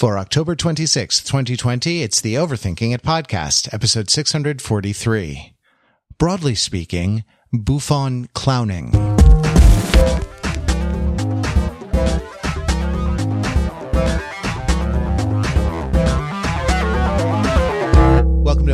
For October 26th, 2020, it's the Overthinking It podcast, episode 643. Broadly speaking, Bouffon clowning.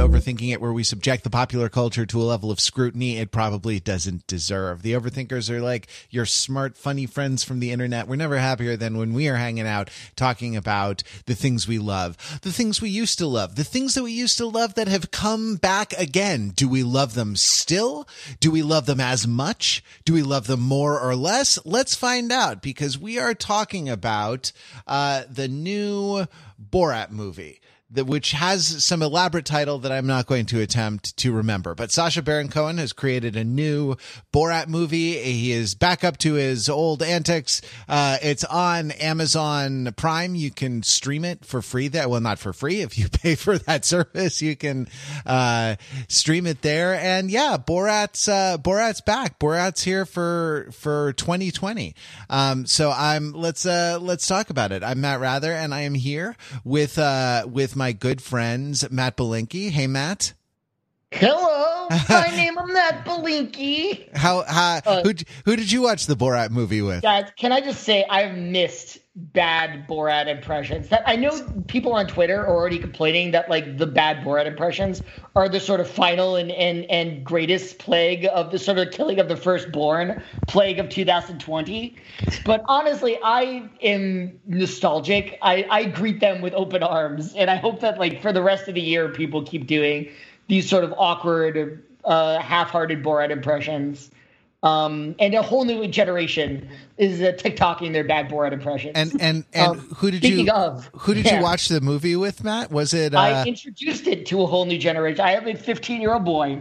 Overthinking It, where we subject the popular culture to a level of scrutiny it probably doesn't deserve. The Overthinkers are like your smart, funny friends from the internet. We're never happier than when we are hanging out talking about the things we love, the things we used to love, the things that we used to love that have come back again. Do we love them still? Do we love them as much? Do we love them more or less? Let's find out because we are talking about uh, the new Borat movie that which has some elaborate title that I'm not going to attempt to remember. But Sacha Baron Cohen has created a new Borat movie. He is back up to his old antics. Uh, it's on Amazon Prime. You can stream it for free there. Well, not for free. If you pay for that service, you can uh, stream it there. And yeah, Borat's uh, Borat's back. Borat's here for for 2020. Um, so I'm let's uh, let's talk about it. I'm Matt Wrather, and I am here with uh, with my good friends Matt Belinkie. Hey, Matt. Hello, my name is Matt Belinkie. How, how uh, who who did you watch the Borat movie with? Guys, can I just say I've missed bad Borat impressions. That I know people on Twitter are already complaining that like the bad Borat impressions are the sort of final and and and greatest plague of the sort of killing of the firstborn plague of 2020. But honestly, I am nostalgic. I I greet them with open arms, and I hope that like for the rest of the year, people keep doing these sort of awkward, uh, half-hearted Borat impressions. Um, and a whole new generation is uh, TikToking their bad Borat impressions. And and and um, who did you of, who did yeah. you watch the movie with, Matt? Was it? Uh... I introduced it to a whole new generation. I have a 15 year old boy,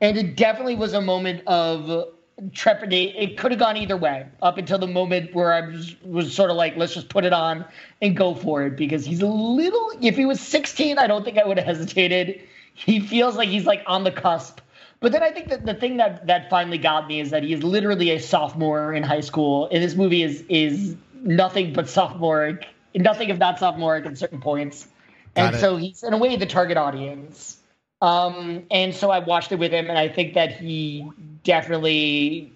and it definitely was a moment of trepidate. It could have gone either way up until the moment where I was, was sort of like, let's just put it on and go for it because he's a little. If he was 16, I don't think I would have hesitated. He feels like he's like on the cusp but then I think that the thing that that finally got me is that he is literally a sophomore in high school, and this movie is is nothing but sophomoric, nothing if not sophomoric at certain points. Got and it. so he's in a way the target audience. Um, and so I watched it with him, and I think that he definitely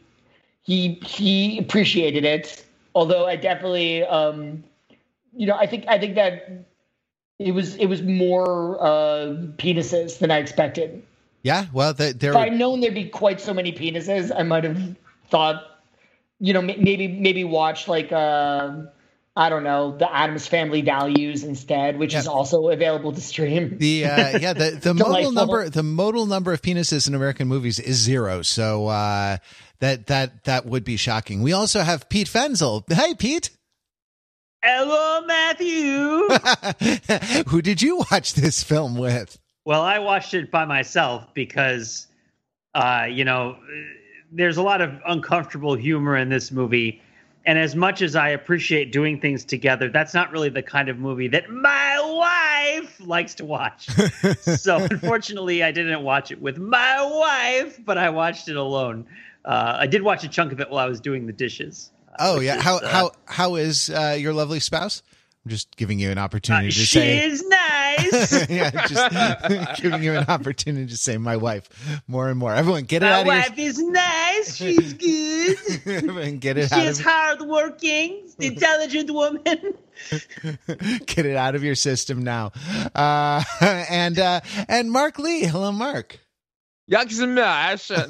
he he appreciated it. Although I definitely, um, you know, I think I think that it was it was more uh, penises than I expected. Yeah, well, there. If I'd known there'd be quite so many penises, I might have thought, you know, maybe maybe watch like uh, I don't know, the Addams Family Values instead, which yeah. is also available to stream. The uh, yeah, the the modal number the modal number of penises in American movies is zero, so uh, that that that would be shocking. We also have Pete Fenzel. Hey, Pete. Hello, Matthew. Who did you watch this film with? Well, I watched it by myself because, uh, you know, there's a lot of uncomfortable humor in this movie. And as much as I appreciate doing things together, that's not really the kind of movie that my wife likes to watch. so unfortunately, I didn't watch it with my wife, but I watched it alone. Uh, I did watch a chunk of it while I was doing the dishes. Oh yeah, is, how uh, how how is uh, your lovely spouse? I'm just giving you an opportunity uh, to she say. She is nice. yeah, just giving you an opportunity to say my wife more and more. Everyone, get it my out of your. My wife is nice. She's good. Everyone, get it she out. She's hardworking, intelligent woman. get it out of your system now. Uh, and uh, and Mark Lee. Hello, Mark. Jak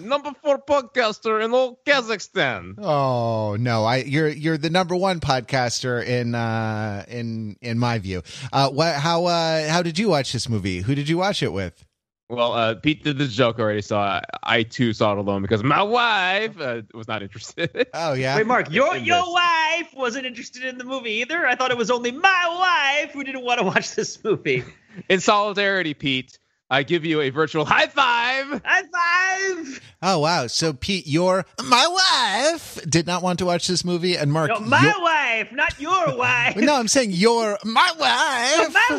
number four podcaster in all Kazakhstan. Oh no, I you're you're the number one podcaster in uh in in my view. Uh what how uh how did you watch this movie? Who did you watch it with? Well, uh, Pete did the joke already, so I, I too saw it alone because my wife uh, was not interested. Oh yeah. Wait, Mark, your your wife wasn't interested in the movie either. I thought it was only my wife who didn't want to watch this movie. In solidarity, Pete. I give you a virtual high five. High five. Oh wow! So Pete, your my wife did not want to watch this movie, and Mark, no, my your, wife, not your wife. no, I'm saying your my wife. No, my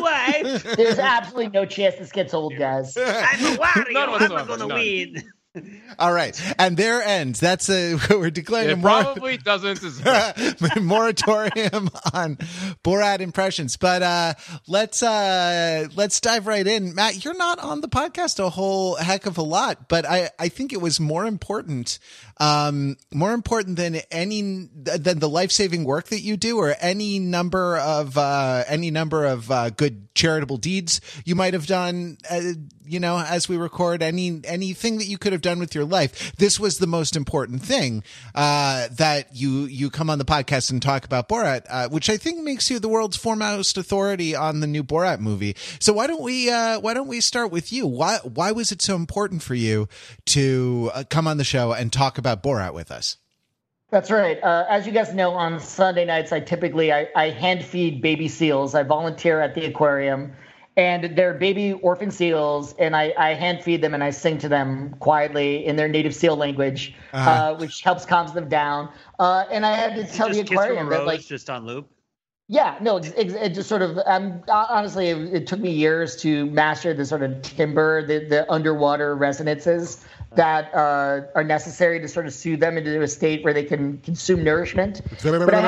wife. There's absolutely no chance this gets old, guys. I'm a Wario. I'm not gonna win. All right, and there ends. That's a we're declaring a mor- probably doesn't deserve. moratorium on Borat impressions. But uh, let's uh, let's dive right in. Matt, you're not on the podcast a whole heck of a lot, but I I think it was more important, um, more important than any than the life saving work that you do, or any number of uh, any number of uh, good charitable deeds you might have done. Uh, you know, as we record, any anything that you could have done with your life. This was the most important thing uh, that you you come on the podcast and talk about Borat, uh, which I think makes you the world's foremost authority on the new Borat movie. So why don't we uh, why don't we start with you? Why why was it so important for you to uh, come on the show and talk about Borat with us? That's right. Uh, as you guys know, on Sunday nights, I typically I, I hand feed baby seals. I volunteer at the aquarium, and they're baby orphan seals, and I, I hand feed them and I sing to them quietly in their native seal language, Uh-huh. uh, which helps calms them down. Uh, and I had to tell the just kiss from a aquarium that rose like just on loop. yeah, no, it, it, it just sort of. Um, honestly, it, it took me years to master the sort of timber, the, the underwater resonances that uh, are necessary to sort of soothe them into a state where they can consume nourishment. Don't, my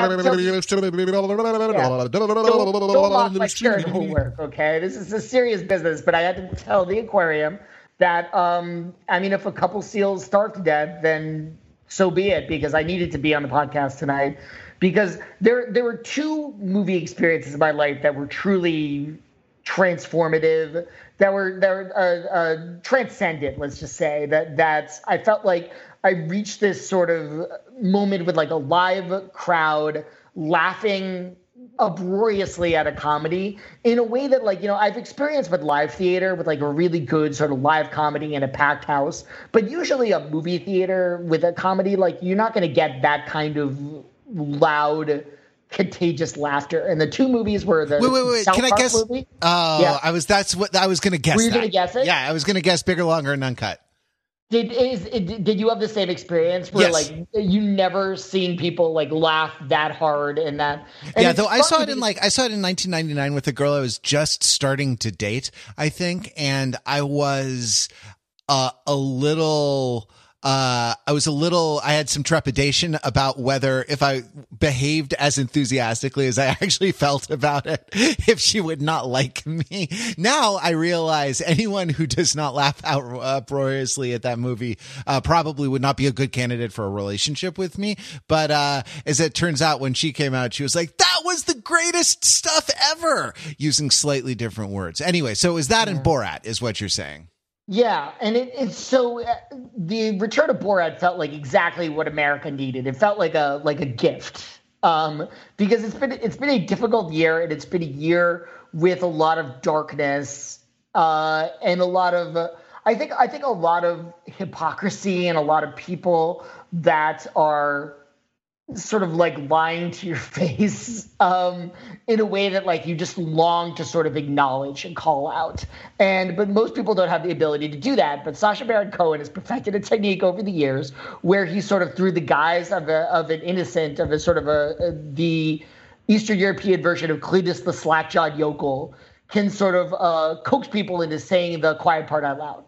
work, okay? This is a serious business, but I had to tell the aquarium that, um, I mean, if a couple seals starve to death, then so be it, because I needed to be on the podcast tonight. Because there, there were two movie experiences in my life that were truly transformative, that were that were uh, uh, transcendent. Let's just say that that I felt like I reached this sort of moment with like a live crowd laughing uproariously at a comedy in a way that like you know I've experienced with live theater with like a really good sort of live comedy in a packed house but usually a movie theater with a comedy like you're not going to get that kind of loud contagious laughter and the two movies were the Wait, wait, wait. South Can I Park guess? movie Oh, Yeah. I was. That's what I was going to guess. Were you gonna guess it? Yeah, I was going to guess bigger, longer, and uncut. Did is did you have the same experience where Yes. like you never seen people like laugh that hard and that? and yeah, though I saw it in like I saw it in 1999 with a girl I was just starting to date, I think, and I was uh, a little. Uh, I was a little, I had some trepidation about whether if I behaved as enthusiastically as I actually felt about it, if she would not like me. Now I realize anyone who does not laugh out uproariously at that movie, uh, probably would not be a good candidate for a relationship with me. But, uh, as it turns out, when she came out, she was like, that was the greatest stuff ever using slightly different words. Anyway, so is that in Borat is what you're saying? Yeah, and it, it's so uh, the return of Borat felt like exactly what America needed. It felt like a like a gift um, because it's been it's been a difficult year and it's been a year with a lot of darkness uh, and a lot of uh, I think I think a lot of hypocrisy and a lot of people that are sort of like lying to your face um, in a way that like you just long to sort of acknowledge and call out. And but most people don't have the ability to do that. But Sacha Baron Cohen has perfected a technique over the years where he sort of through the guise of a of an innocent of a sort of a, a the Eastern European version of Cletus the slack-jawed yokel can sort of uh, coax people into saying the quiet part out loud.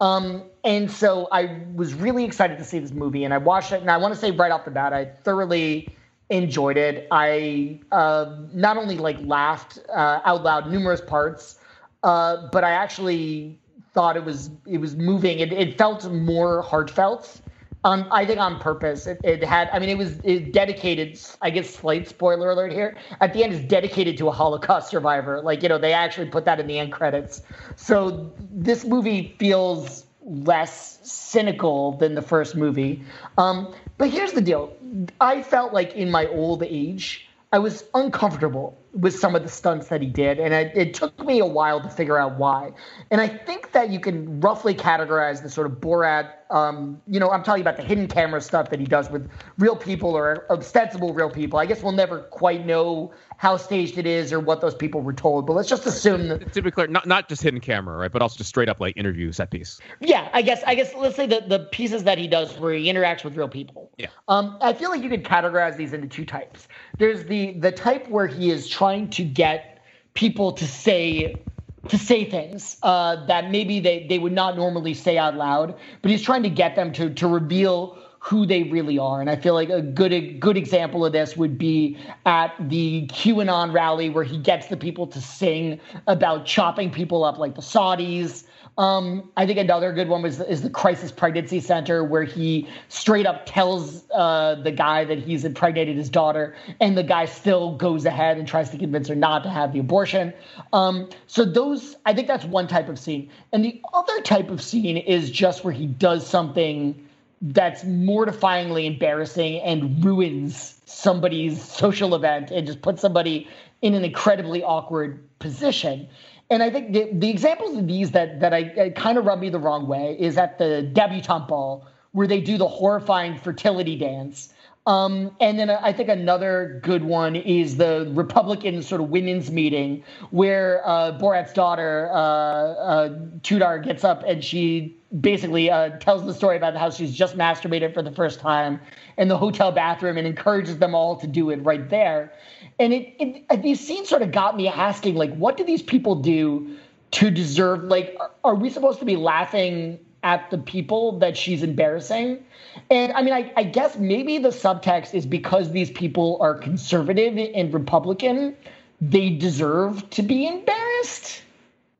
Um, and so I was really excited to see this movie, and I watched it. And I want to say right off the bat, I thoroughly enjoyed it. I uh, not only like laughed uh, out loud numerous parts, uh, but I actually thought it was it was moving. It, it felt more heartfelt. Um, I think on purpose. It, it had. I mean, it was it dedicated. I guess slight spoiler alert here. At the end, is dedicated to a Holocaust survivor. Like you know, they actually put that in the end credits. So this movie feels less cynical than the first movie. Um, but here's the deal. I felt like in my old age, I was uncomfortable with some of the stunts that he did, and it, it took me a while to figure out why. And I think that you can roughly categorize the sort of Borat. Um, you know, I'm talking about the hidden camera stuff that he does with real people or ostensible real people. I guess we'll never quite know how staged it is or what those people were told, but let's just assume that. To be clear, not not just hidden camera, right? But also just straight up like interview set piece. Yeah, I guess I guess let's say the the pieces that he does where he interacts with real people. Yeah. Um, I feel like you could categorize these into two types. There's the the type where he is trying to get people to say to say things uh, that maybe they, they would not normally say out loud, but he's trying to get them to to reveal who they really are. And I feel like a good a good example of this would be at the QAnon rally where he gets the people to sing about chopping people up like the Saudis. Um, I think another good one was is the Crisis Pregnancy Center, where he straight up tells uh, the guy that he's impregnated his daughter, and the guy still goes ahead and tries to convince her not to have the abortion. Um, so those, I think that's one type of scene, and the other type of scene is just where he does something that's mortifyingly embarrassing and ruins somebody's social event and just puts somebody in an incredibly awkward position. And I think the, the examples of these that that I, kind of rub me the wrong way is at the debutante ball where they do the horrifying fertility dance. Um, and then I think another good one is the Republican sort of women's meeting where uh, Borat's daughter, uh, uh, gets up and she basically uh, tells the story about how she's just masturbated for the first time in the hotel bathroom and encourages them all to do it right there. And it, it these scenes sort of got me asking, like, what do these people do to deserve? Like, are, are we supposed to be laughing at the people that she's embarrassing? And I mean, I, I guess maybe the subtext is because these people are conservative and Republican, they deserve to be embarrassed.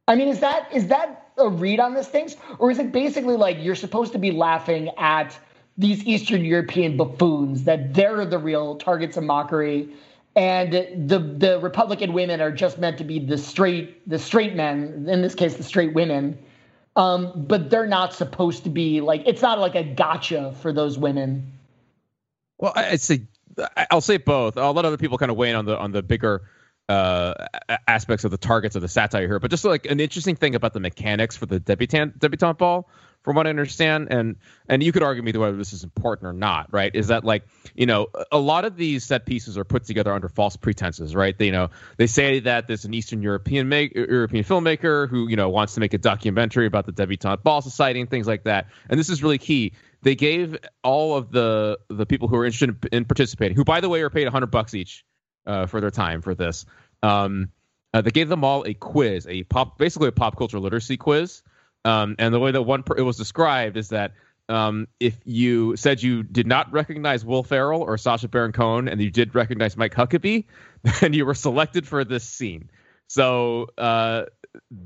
I mean, is that is that a read on this things, or is it basically like you're supposed to be laughing at these Eastern European buffoons that they're the real targets of mockery, and the the Republican women are just meant to be the straight the straight men, in this case, the straight women, um, but they're not supposed to be like it's not like a gotcha for those women. Well, I'd say I'll say both. I'll let other people kind of weigh in on the on the bigger uh, aspects of the targets of the satire here. But just like an interesting thing about the mechanics for the debutante debutante ball, from what I understand, and and you could argue me whether this is important or not, right? Is that like you know a lot of these set pieces are put together under false pretenses, right? They you know they say that there's an Eastern European make, European filmmaker who you know wants to make a documentary about the debutante ball society and things like that, and this is really key. They gave all of the the people who are interested in, in participating, who by the way are paid 100 bucks each uh, for their time for this. Um, uh, they gave them all a quiz, a pop, basically a pop culture literacy quiz um, and the way that one per- it was described is that um, if you said you did not recognize Will Ferrell or Sacha Baron Cohen, and you did recognize Mike Huckabee, then you were selected for this scene. So uh,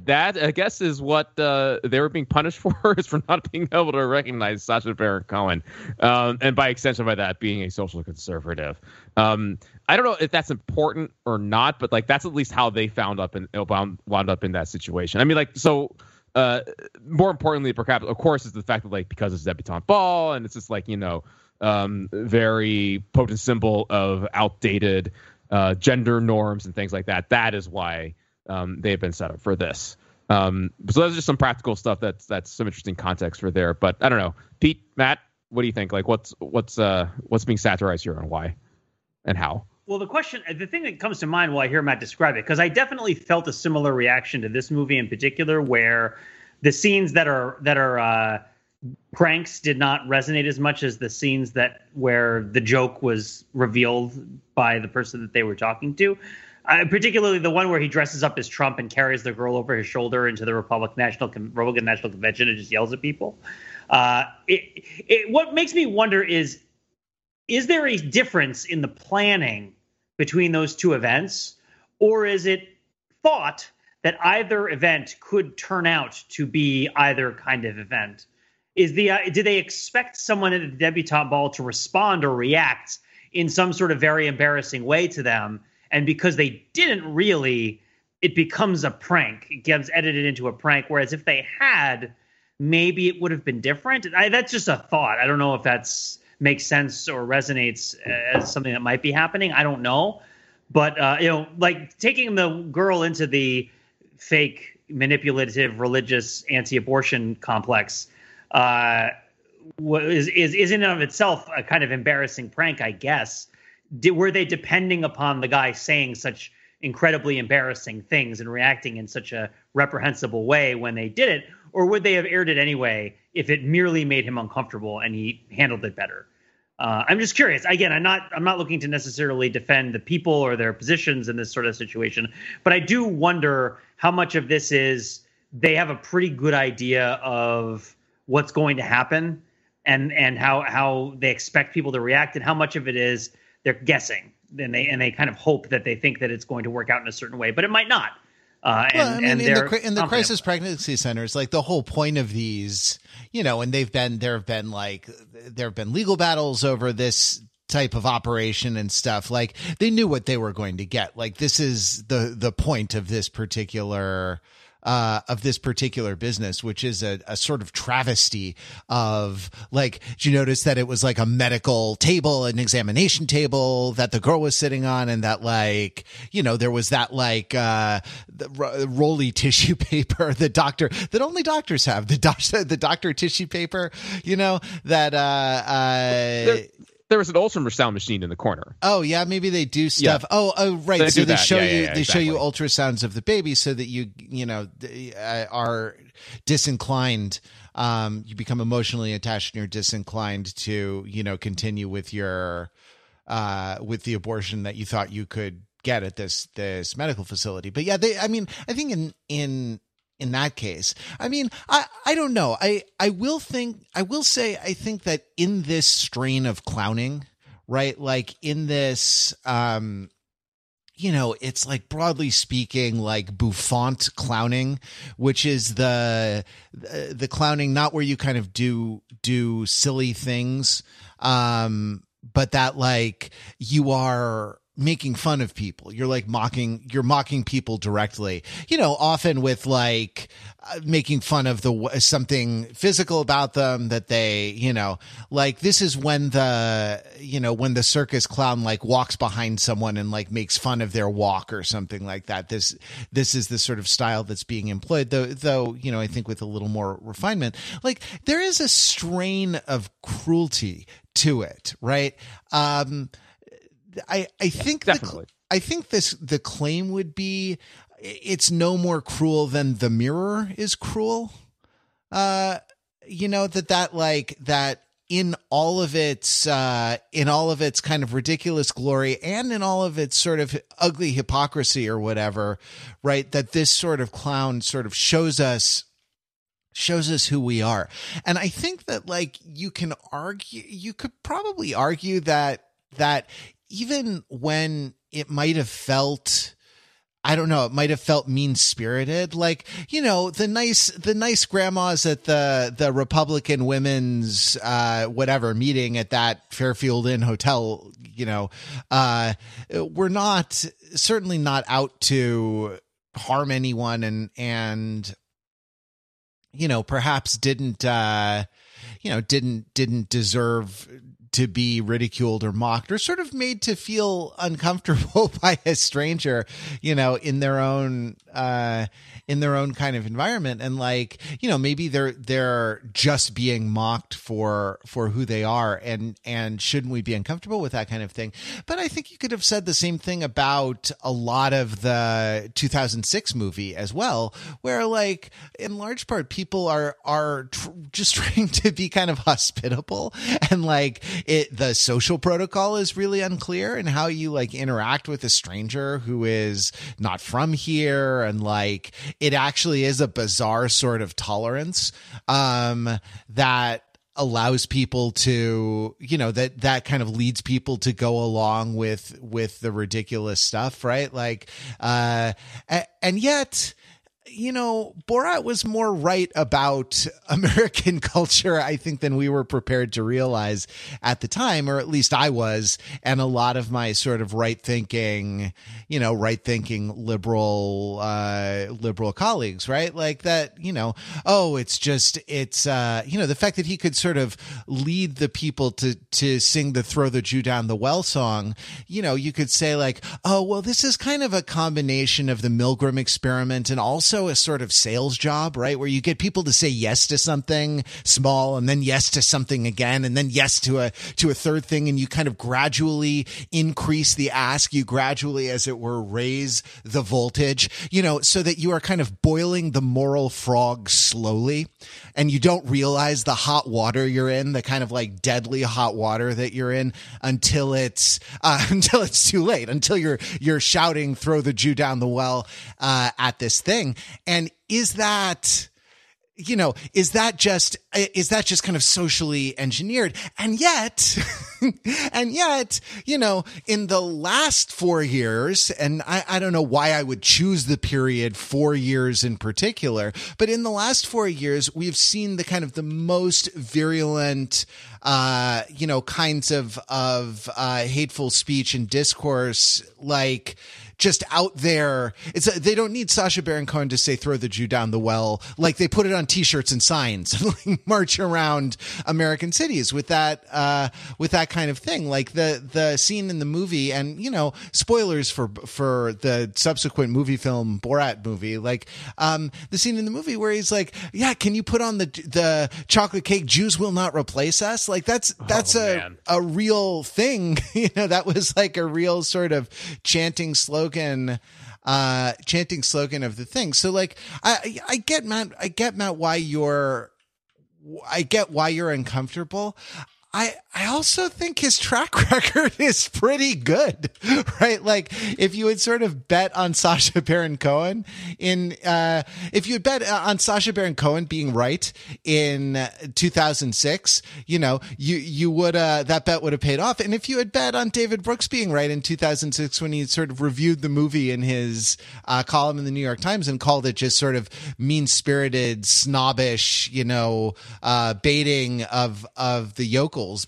that I guess is what uh, they were being punished for is for not being able to recognize Sacha Baron Cohen, um, and by extension by that being a social conservative. Um, I don't know if that's important or not, but like that's at least how they found up and wound, wound up in that situation. I mean, like so uh, more importantly, perhaps, of course, is the fact that like because it's debutante ball and it's just like you know, um, very potent symbol of outdated uh, gender norms and things like that. That is why um, they have been set up for this. Um, so are just some practical stuff that's that's some interesting context for there. But I don't know, Pete, Matt, what do you think? Like, what's what's uh what's being satirized here and why, and how? Well, the question, the thing that comes to mind while I hear Matt describe it, because I definitely felt a similar reaction to this movie in particular, where the scenes that are that are uh, pranks did not resonate as much as the scenes that where the joke was revealed by the person that they were talking to. Uh, particularly the one where he dresses up as Trump and carries the girl over his shoulder into the Republican National Republican National Convention and just yells at people. Uh, it, it, what makes me wonder is is there a difference in the planning between those two events, or is it thought that either event could turn out to be either kind of event? Is the uh, do they expect someone at the debutante ball to respond or react in some sort of very embarrassing way to them? And because they didn't really, it becomes a prank. It gets edited into a prank. Whereas if they had, maybe it would have been different. I, that's just a thought. I don't know if that's makes sense or resonates as something that might be happening. I don't know, but uh, you know, like taking the girl into the fake, manipulative, religious anti-abortion complex uh, is, is is in and of itself a kind of embarrassing prank, I guess. Did, were they depending upon the guy saying such incredibly embarrassing things and reacting in such a reprehensible way when they did it, or would they have aired it anyway if it merely made him uncomfortable and he handled it better? Uh, I'm just curious. Again, I'm not I'm not looking to necessarily defend the people or their positions in this sort of situation, but I do wonder how much of this is they have a pretty good idea of what's going to happen and and how how they expect people to react and how much of it is they're guessing and they and they kind of hope that they think that it's going to work out in a certain way, but it might not. Uh, and, well, I mean, and in the, in the crisis pregnancy centers, like the whole point of these, you know, and they've been there have been like there have been legal battles over this type of operation and stuff. Like they knew what they were going to get. Like this is the the point of this particular uh, of this particular business, which is a, a sort of travesty of like, did you notice that it was like a medical table, an examination table that the girl was sitting on, and that like, you know, there was that like uh, the ro- rolly tissue paper, the doctor that only doctors have, the doctor, the doctor tissue paper, you know, that uh, uh, there was an ultrasound machine in the corner. Oh yeah, maybe they do stuff. Yeah. Oh, oh right. They so they that. show Yeah, you yeah, they show you ultrasounds of the baby so that you you know uh, are disinclined. Um, you become emotionally attached and you're disinclined to you know continue with your uh with the abortion that you thought you could get at this this medical facility. But yeah, they. I mean, I think in in in that case. I mean, I I don't know. I I will think I will say I think that in this strain of clowning, right? Like in this um you know, it's like broadly speaking, like bouffon clowning, which is the the clowning not where you kind of do do silly things, um, but that like you are making fun of people. You're like mocking you're mocking people directly. You know, often with like uh, making fun of the something physical about them that they, you know, like this is when the you know, when the circus clown like walks behind someone and like makes fun of their walk or something like that. This this is the sort of style that's being employed though though, you know, I think with a little more refinement. Like there is a strain of cruelty to it, right? Um I I think the, Definitely. I think this the claim would be it's no more cruel than the mirror is cruel. Uh you know that that like that in all of its uh in all of its kind of ridiculous glory and in all of its sort of ugly hypocrisy or whatever, right? That this sort of clown sort of shows us shows us who we are. And I think that like you can argue you could probably argue that that even when it might have felt I don't know, it might have felt mean spirited. Like, you know, the nice the nice grandmas at the the Republican women's uh whatever meeting at that Fairfield Inn hotel, you know, uh we're not certainly not out to harm anyone and and you know, perhaps didn't uh you know, didn't didn't deserve to be ridiculed or mocked or sort of made to feel uncomfortable by a stranger, you know, in their own uh in their own kind of environment. And like, you know, maybe they're they're just being mocked for for who they are and and shouldn't we be uncomfortable with that kind of thing? But I think you could have said the same thing about a lot of the 2006 movie as well where like in large part people are are tr- just trying to be kind of hospitable. And like it the social protocol is really unclear and how you like interact with a stranger who is not from here. And like it actually is a bizarre sort of tolerance um that allows people to you know that that kind of leads people to go along with with the ridiculous stuff right? Like uh and yet you know, Borat was more right about American culture, I think, than we were prepared to realize at the time, or at least I was. And a lot of my sort of right thinking, you know, right thinking liberal, uh, liberal colleagues, right? Like that, you know, oh, it's just, it's, uh, you know, the fact that he could sort of lead the people to, to sing the throw the Jew down the well song, you know, you could say like, oh, well, this is kind of a combination of the Milgram experiment and also a sort of sales job, right? Where you get people to say yes to something small and then yes to something again and then yes to a to a third thing and you kind of gradually increase the ask, you gradually as it were raise the voltage, you know, so that you are kind of boiling the moral frog slowly and you don't realize the hot water you're in, the kind of like deadly hot water that you're in until it's uh, until it's too late, until you're you're shouting "throw the Jew down the well" uh, at this thing. And is that you know, is that just is that just kind of socially engineered? And yet, and yet, you know, in the last four years, and I, I don't know why I would choose the period four years in particular, but in the last four years, we've seen the kind of the most virulent, uh, you know, kinds of of uh, hateful speech and discourse, like just out there. It's a, they don't need Sacha Baron Cohen to say "throw the Jew down the well." Like they put it on T-shirts and signs and like march around American cities with that uh, with that kind of thing. Like the the scene in the movie, and you know, spoilers for for the subsequent movie film Borat movie. Like um, the scene in the movie where he's like, "Yeah, can you put on the the chocolate cake? Jews will not replace us." Like that's that's Oh, a man. a real thing. you know, that was like a real sort of chanting slogan uh chanting slogan of the thing. So like I I get Matt I get Matt why you're I get why you're uncomfortable. I I also think his track record is pretty good, right? Like if you had sort of bet on Sacha Baron Cohen in uh if you had bet on Sacha Baron Cohen being right in 2006, you know, you you would uh that bet would have paid off. And if you had bet on David Brooks being right in 2006 when he sort of reviewed the movie in his uh column in the New York Times and called it just sort of mean-spirited, snobbish, you know, uh baiting of of the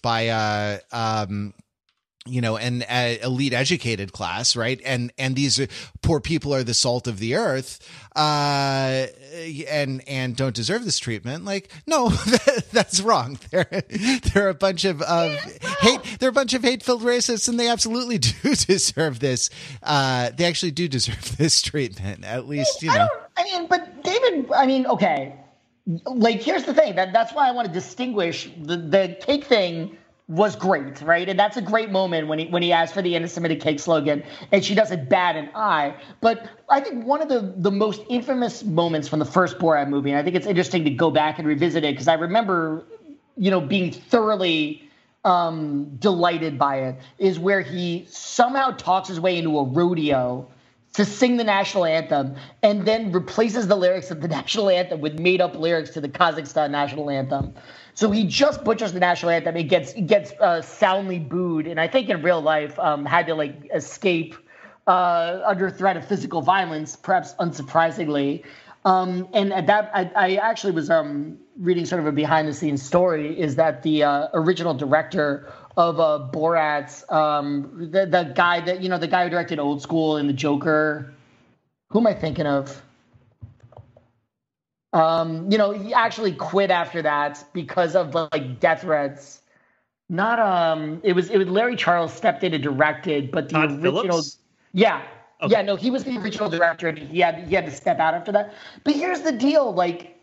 by uh um you know an uh, elite educated class right and and these poor people are the salt of the earth uh and and don't deserve this treatment like no that's wrong they're they're a bunch of of hate they're a bunch of hate filled racists and they absolutely do deserve this uh they actually do deserve this treatment at least you know. I mean, but David. I mean, okay. Like, here's the thing. That that's why I want to distinguish the the cake thing was great, right? And that's a great moment when he when he asked for the anti-Semitic cake slogan, and she doesn't bat an eye. But I think one of the the most infamous moments from the first Borat movie, and I think it's interesting to go back and revisit it because I remember, you know, being thoroughly um, delighted by it, is where he somehow talks his way into a rodeo to sing the national anthem and then replaces the lyrics of the national anthem with made up lyrics to the Kazakhstan national anthem. So he just butchers the national anthem. It gets gets uh, soundly booed, and I think in real life um, had to like escape uh, under threat of physical violence, perhaps unsurprisingly. Um, and at that, I, I actually was um, reading sort of a behind the scenes story. Is that the uh, original director of uh, Borat's um, the the guy that you know the guy who directed Old School and The Joker? Who am I thinking of? Um, you know, he actually quit after that because of like death threats. Not um, it was it was Larry Charles stepped in and directed, but the Todd original, Phillips? yeah, Okay. yeah, no, he was the original director, and he had he had to step out after that. But here's the deal, like,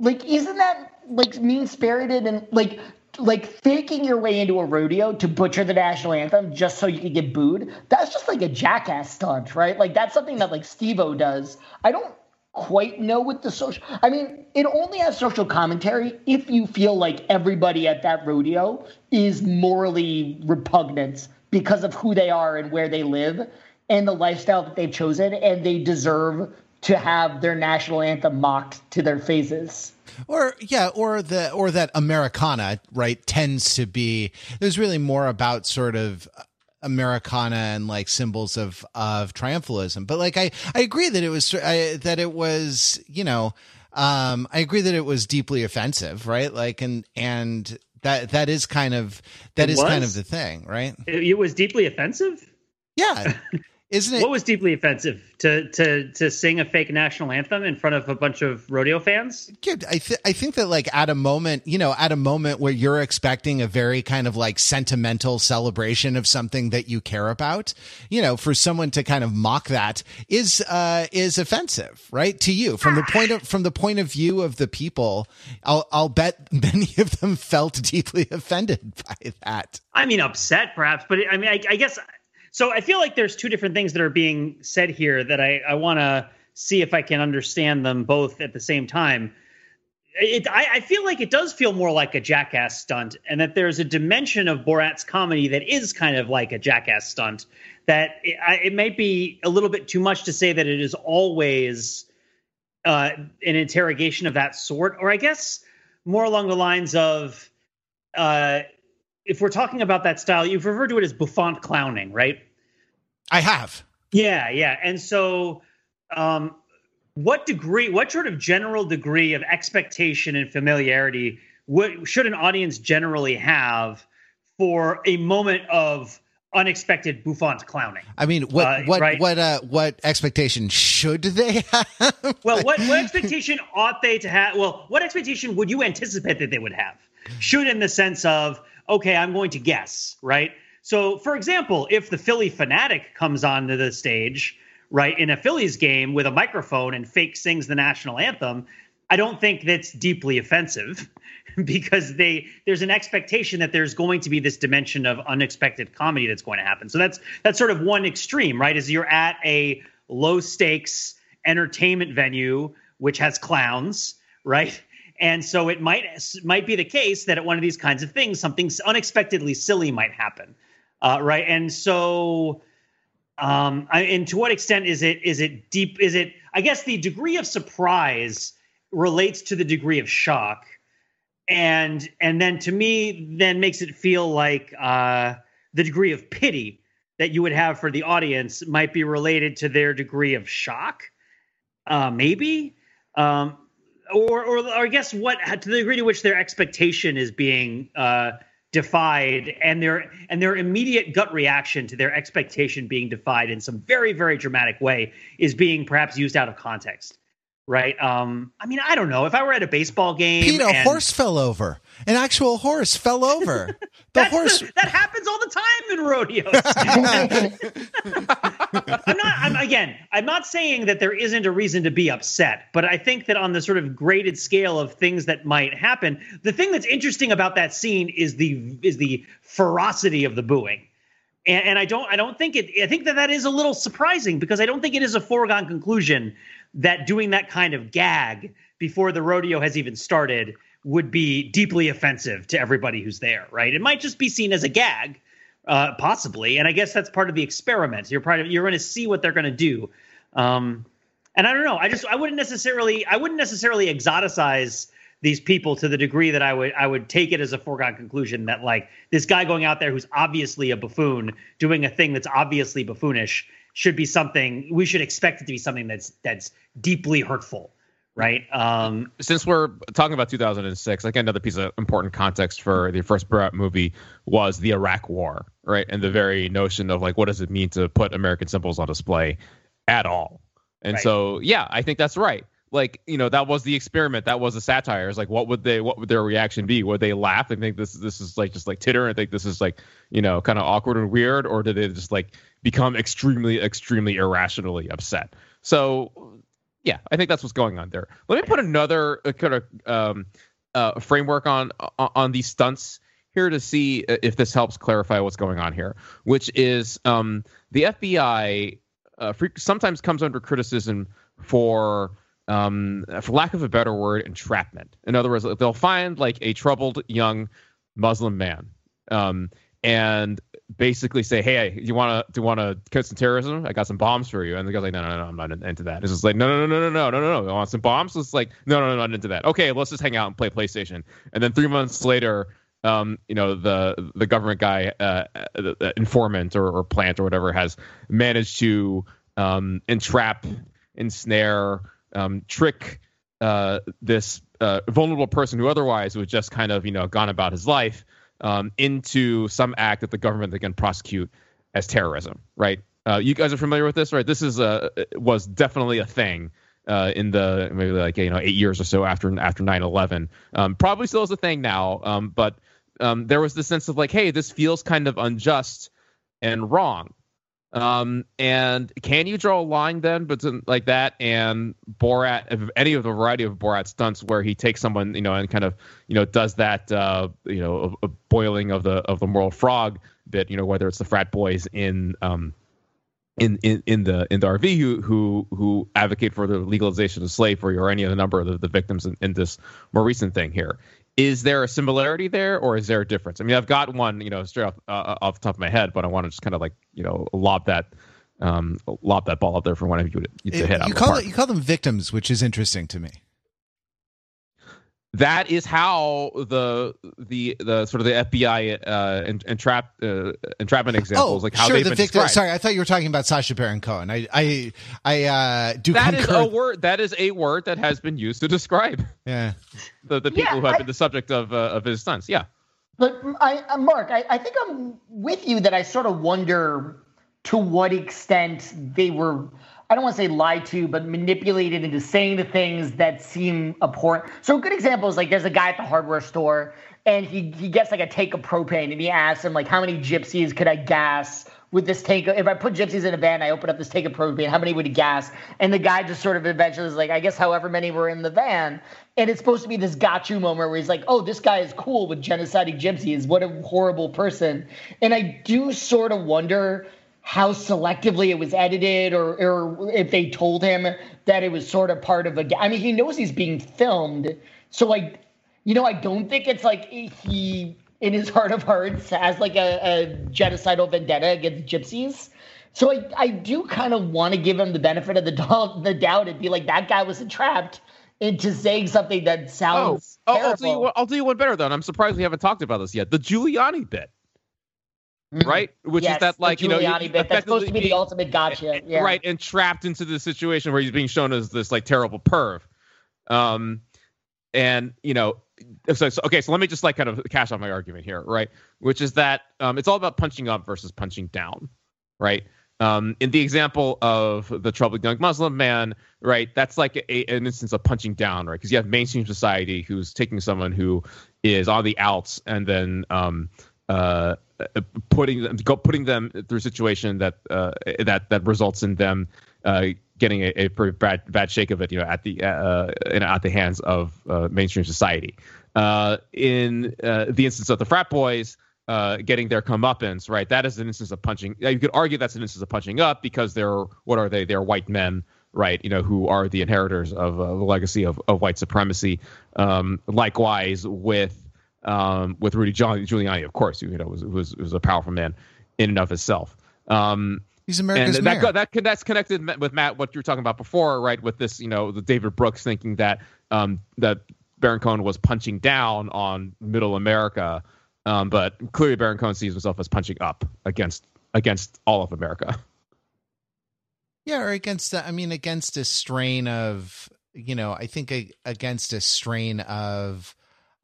like isn't that like mean spirited and like like faking your way into a rodeo to butcher the national anthem just so you could get booed? That's just like a jackass stunt, right? Like that's something that like Steve-O does. I don't quite know what the social I mean, it only has social commentary if you feel like everybody at that rodeo is morally repugnant because of who they are and where they live and the lifestyle that they've chosen and they deserve to have their national anthem mocked to their faces. or yeah or the or that americana right tends to be there's really more about sort of americana and like symbols of of triumphalism. But like i i agree that it was I, that it was you know um i agree that it was deeply offensive right? Like and and that that is kind of that It is kind of the thing right? It, it was deeply offensive. yeah Isn't it? What was deeply offensive to to to sing a fake national anthem in front of a bunch of rodeo fans? Good. I th- I think that like at a moment, you know, at a moment where you're expecting a very kind of like sentimental celebration of something that you care about, you know, for someone to kind of mock that is uh is offensive, right? To you from the point of from the point of view of the people, I'll I'll bet many of them felt deeply offended by that. I mean, upset perhaps, but I mean, I, I guess so I feel like there's two different things that are being said here that I, I want to see if I can understand them both at the same time. It, I, I, feel like it does feel more like a jackass stunt, and that there's a dimension of Borat's comedy that is kind of like a jackass stunt. That it, I, it might be a little bit too much to say that it is always uh, an interrogation of that sort, or I guess more along the lines of uh, if we're talking about that style, you've referred to it as bouffon clowning, right? I have. Yeah, yeah. And so, um, what degree, what sort of general degree of expectation and familiarity should an audience generally have for a moment of unexpected bouffon clowning? I mean, what uh, what right? what uh, what expectation should they have? well, what what expectation ought they to have? Well, what expectation would you anticipate that they would have? Should in the sense of okay, I'm going to guess, right? So, for example, if the Phillie Phanatic comes onto the stage, right, in a Phillies game with a microphone and fake sings the national anthem, I don't think that's deeply offensive because they there's an expectation that there's going to be this dimension of unexpected comedy that's going to happen. So that's that's sort of one extreme, right? Is you're at a low stakes entertainment venue which has clowns, right? And so it might might be the case that at one of these kinds of things, something unexpectedly silly might happen, uh, right? And so, um, I, and to what extent is it is it deep? Is it? I guess the degree of surprise relates to the degree of shock, and and then to me, then makes it feel like uh, the degree of pity that you would have for the audience might be related to their degree of shock, uh, maybe. Um, or, or, or I guess what to the degree to which their expectation is being uh, defied, and their and their immediate gut reaction to their expectation being defied in some very very dramatic way is being perhaps used out of context right? Um, I mean, I don't know. If I were at a baseball game, Pete, a and, horse fell over. An actual horse fell over. The horse the, that happens all the time in rodeos. I'm not. I'm again. I'm not saying that there isn't a reason to be upset, but I think that on the sort of graded scale of things that might happen, the thing that's interesting about that scene is the is the ferocity of the booing. And, and I don't. I don't think it. I think that that is a little surprising because I don't think it is a foregone conclusion that doing that kind of gag before the rodeo has even started would be deeply offensive to everybody who's there, right? It might just be seen as a gag, uh, possibly, and I guess that's part of the experiment. You're of, you're going to see what they're going to do, um, and I don't know. I just I wouldn't necessarily I wouldn't necessarily exoticize these people to the degree that I would I would take it as a foregone conclusion that like this guy going out there who's obviously a buffoon doing a thing that's obviously buffoonish should be something we should expect it to be something that's that's deeply hurtful right? Um since we're talking about 2006 like another piece of important context for the first Borat movie was the iraq war right? And the very notion of like what does it mean to put american symbols on display at all? And right. so yeah i think that's right. Like you know that was the experiment. That was a satire. It's like what would they what would their reaction be? Would they laugh and think this this is like just like titter and think this is like you know kind of awkward and weird? Or did they just like become extremely extremely irrationally upset so yeah i think that's what's going on there let me put another uh, kind of um, uh, framework on on these stunts here to see if this helps clarify what's going on here which is um, the fbi uh, sometimes comes under criticism for um, for lack of a better word, entrapment. In other words, they'll find like a troubled young Muslim man, um, and basically say, "Hey, you want to do want to commit some terrorism? I got some bombs for you." And the guy's like, "No, no, no, I'm not into that." It's just like, "No, no, no, no, no, no, no, no. No. I want some bombs." It's like, "No, no, no, not into that." Okay, let's just hang out and play PlayStation. And then three months later, um, you know, the the government guy, uh, the, the informant or, or plant or whatever, has managed to um, entrap, ensnare um, trick uh, this uh, vulnerable person who otherwise would just kind of you know gone about his life um, into some act that the government they can prosecute as terrorism, right? Uh, you guys are familiar with this, right? This is a was definitely a thing uh, in the maybe like you know eight years or so after after 9-11. Um, probably still is a thing now, um, but um, there was this sense of like, hey, this feels kind of unjust and wrong. Um, and can you draw a line then between like that and Borat, any of the variety of Borat stunts where he takes someone, you know, and kind of, you know, does that, uh, you know, a, a boiling of the of the moral frog bit, you know, whether it's the frat boys in, um, in, in, in the in the RV who who who advocate for the legalization of slavery or any of the number of the, the victims in, in this more recent thing here. Is there a similarity there, or is there a difference? I mean, I've got one, you know, straight off uh, off the top of my head, but I want to just kind of like you know lob that um, lob that ball up there for one of you to, to hit. You call it, you call them victims, which is interesting to me that is how the the the sort of the FBI uh, entrap uh, entrapment examples, oh, like how sure, they've the been victim. described. Sorry, I thought you were talking about Sacha Baron Cohen. I I I uh, do. That concur. is a word. That is a word that has been used to describe. Yeah. The the people Yeah, who have I- been the subject of uh, of his stunts. Yeah. But I, I Mark, I, I think I'm with you that I sort of wonder to what extent they were I don't want to say lied to, but manipulated into saying the things that seem abhorrent. So a good example is like there's a guy at the hardware store and he he gets like a tank of propane and he asks him like how many gypsies could I gas with this tank if I put gypsies in a van, I open up this tank of propane, how many would he gas? And the guy just sort of eventually is like, I guess however many were in the van. And it's supposed to be this gotcha moment where he's like, oh, this guy is cool with genociding gypsies. What a horrible person. And I do sort of wonder how selectively it was edited or, or if they told him that it was sort of part of a I mean he knows he's being filmed so like you know I don't think it's like he in his heart of hearts has like a, a genocidal vendetta against gypsies so I, I do kind of want to give him the benefit of the, doubt, the doubt and be like that guy was entrapped into saying something that sounds oh, oh terrible. I'll do you one, I'll do you one better though. And I'm surprised we haven't talked about this yet. The Giuliani bit. Right? Which Yes, is that like you know you- bit. That's supposed to be the ultimate gotcha. Yeah. right and trapped into the situation where he's being shown as this like terrible perv um and you know so, so- okay so let me just like kind of cash out my argument here right which is that um it's all about punching up versus punching down right um in the example of the troubled young muslim man right that's like a, an instance of punching down right because you have mainstream society who's taking someone who is on the outs and then um uh, uh, putting them putting them through a situation that uh, that that results in them uh, getting a, a pretty bad bad shake of it, you know, at the uh, in, at the hands of uh, mainstream society. Uh, in uh, the instance of the frat boys. Uh, getting their comeuppance, right? That is an instance of punching. You could argue that's an instance of punching up because they're what are they? They're white men, right? You know, who are the inheritors of uh, the legacy of, of white supremacy. Um, likewise, with um, with Rudy Giuliani, of course, who you know was, was was a powerful man in and of himself. Um, He's and America's that mayor. go, that that's connected with Matt what you were talking about before, right? With this, you know, the David Brooks thinking that um, that Baron Cohen was punching down on Middle America, um, but clearly Baron Cohen sees himself as punching up against against all of America. Yeah, or against uh, I mean against a strain of you know I think a, against a strain of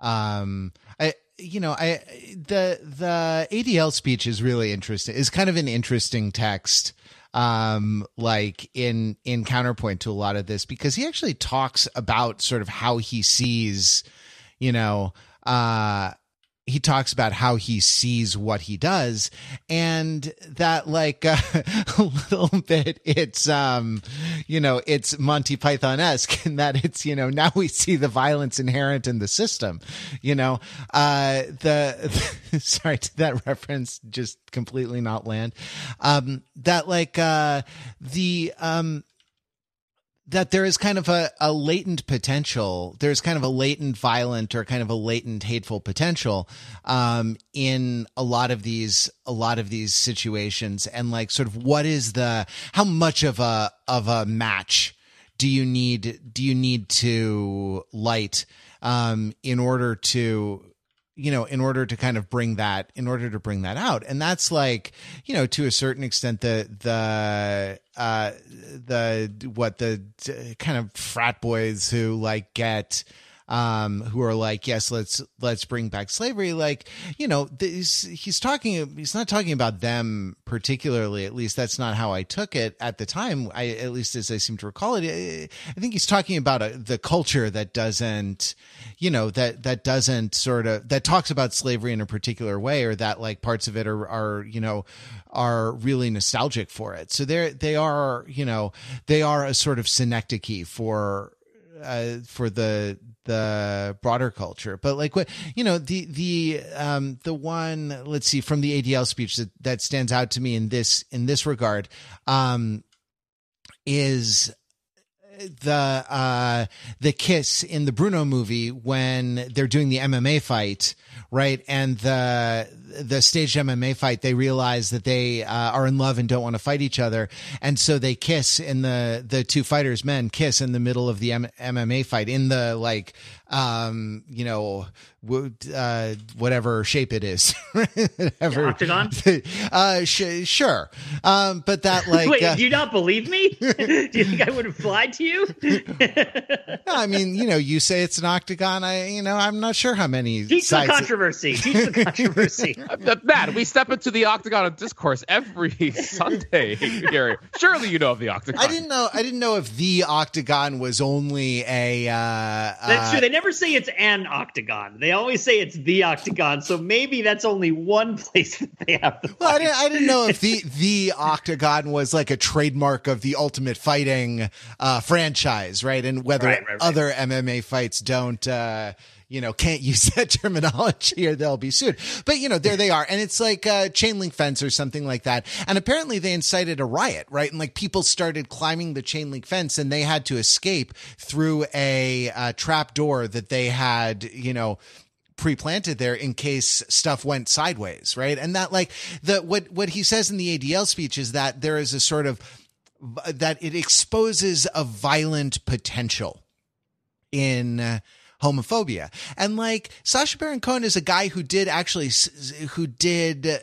um I you know I the the ADL speech is really interesting. Is kind of an interesting text um like in in counterpoint to a lot of this because he actually talks about sort of how he sees you know uh he talks about how he sees what he does and that like uh, a little bit it's um you know it's monty python-esque in that it's you know now we see the violence inherent in the system you know? Uh the sorry did that reference just completely not land? Um that like uh the um that there is kind of a, a latent potential. There's kind of a latent violent or kind of a latent hateful potential um, in a lot of these a lot of these situations, and like sort of what is the how much of a of a match do you need do you need to light um, in order to you know in order to kind of bring that in order to bring that out. And that's like you know to a certain extent the the uh the what the uh, kind of frat boys who like get um, who are like, yes, let's let's bring back slavery. Like, you know, this, he's talking. He's not talking about them particularly. At least that's not how I took it at the time. I at least as I seem to recall it. I think he's talking about a, the culture that doesn't, you know, that that doesn't sort of that talks about slavery in a particular way, or that like parts of it are are you know are really nostalgic for it. So they're they are you know they are a sort of synecdoche for uh, for the the broader culture. But like what you know the the um the one let's see from the adl speech that that stands out to me in this in this regard um is the uh the kiss in the Bruno movie when they're doing the MMA fight, right? And the the staged MMA fight, they realize that they uh, are in love and don't want to fight each other, and so they kiss in the the two fighters men kiss in the middle of the M- MMA fight in the like um, you know, uh, whatever shape it is, whatever octagon. Uh, sh- sure. Um, but that like, wait, uh, do you not believe me? do you think I would have lied to you? no, I mean, you know, you say it's an octagon. I, you know, I'm not sure how many. Teach the controversy. Teach the controversy. Matt, we step into the octagon of discourse every Sunday. Gary, surely you know of the octagon. I didn't know. I didn't know if the octagon was only a. Uh, That's true. They never never say it's an octagon. They always say it's the octagon. So maybe that's only one place that they have. The well, I didn't, I didn't, know if the the octagon was like a trademark of the Ultimate Fighting uh, franchise, right? And whether right, right, right. other MMA fights don't. Uh, you know, can't use that terminology or they'll be sued. But, you know, there they are. And it's like a chain link fence or something like that. And apparently they incited a riot, right? And like people started climbing the chain link fence and they had to escape through a, a trap door that they had, you know, pre-planted there in case stuff went sideways, right? And that like the what what he says in the ADL speech is that there is a sort of that it exposes a violent potential in uh, homophobia. And like Sacha Baron Cohen is a guy who did actually, who did uh,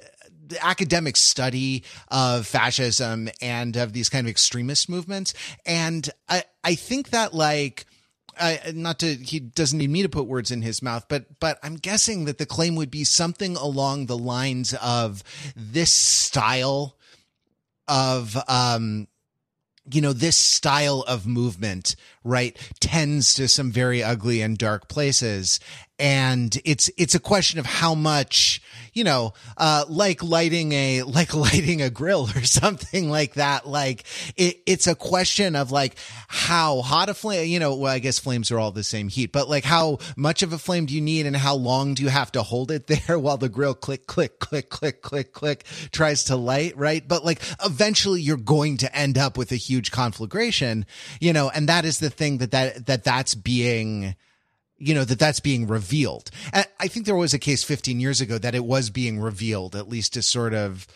the academic study of fascism and of these kind of extremist movements. And I, I think that like, I, not to he doesn't need me to put words in his mouth but but i'm guessing that the claim would be something along the lines of this style of um you know, this style of movement, right, tends to some very ugly and dark places. And it's it's a question of how much you know uh like lighting a like lighting a grill or something like that. Like it, it's a question of like how hot a flame you know well i guess flames are all the same heat but like how much of a flame do you need and how long do you have to hold it there while the grill click click click click click click tries to light right? But like eventually you're going to end up with a huge conflagration you know and that is the thing that that that that's being you know, that that's being revealed. And I think there was a case 15 years ago that it was being revealed, at least to sort of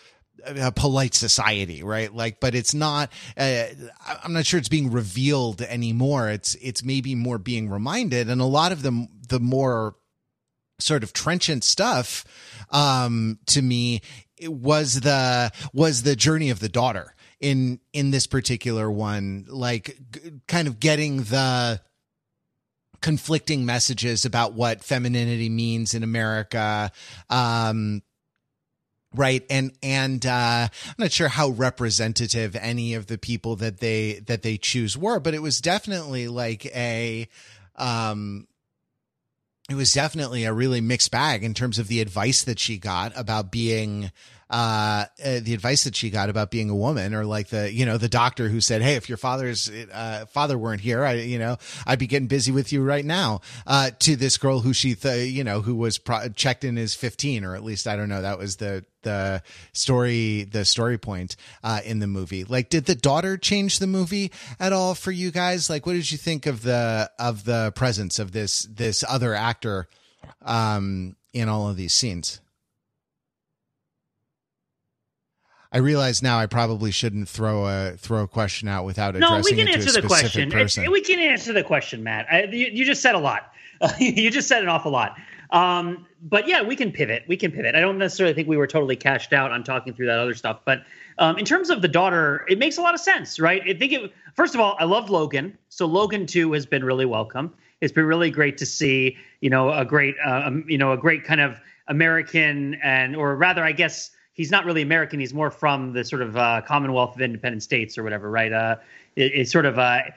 a polite society, right? Like, but it's not, uh, I'm not sure it's being revealed anymore. It's, it's maybe more being reminded. And a lot of them, the more sort of trenchant stuff, um, to me was the, was the journey of the daughter in, in this particular one, like g- kind of getting the, conflicting messages about what femininity means in America. Um, right and and uh i'm not sure how representative any of the people that they that they choose were but it was definitely like a um it was definitely a really mixed bag in terms of the advice that she got about being uh, uh, the advice that she got about being a woman or like the, you know, the doctor who said, Hey, if your father's, uh, father weren't here, I, you know, I'd be getting busy with you right now, uh, to this girl who she, th- you know, who was pro- checked in as 15, or at least, I don't know, that was the, the story, the story point, uh, in the movie. Like, did the daughter change the movie at all for you guys? Like, what did you think of the, of the presence of this, this other actor, um, in all of these scenes? I realize now I probably shouldn't throw a throw a question out without addressing no, we can it answer to a the question. Person. we can answer the question, Matt. I, you, you, just said a lot. Uh, you just said an awful lot. Um, but yeah, we can pivot. We can pivot. I don't necessarily think we were totally cashed out on talking through that other stuff. But um, in terms of the daughter, it makes a lot of sense, right? I think it. First of all, I love Logan. So Logan too has been really welcome. It's been really great to see, you know, a great, uh, um, you know, a great kind of American and, or rather, I guess he's not really American. He's more from the sort of uh, Commonwealth of Independent States or whatever, right? Uh, it, it's sort of a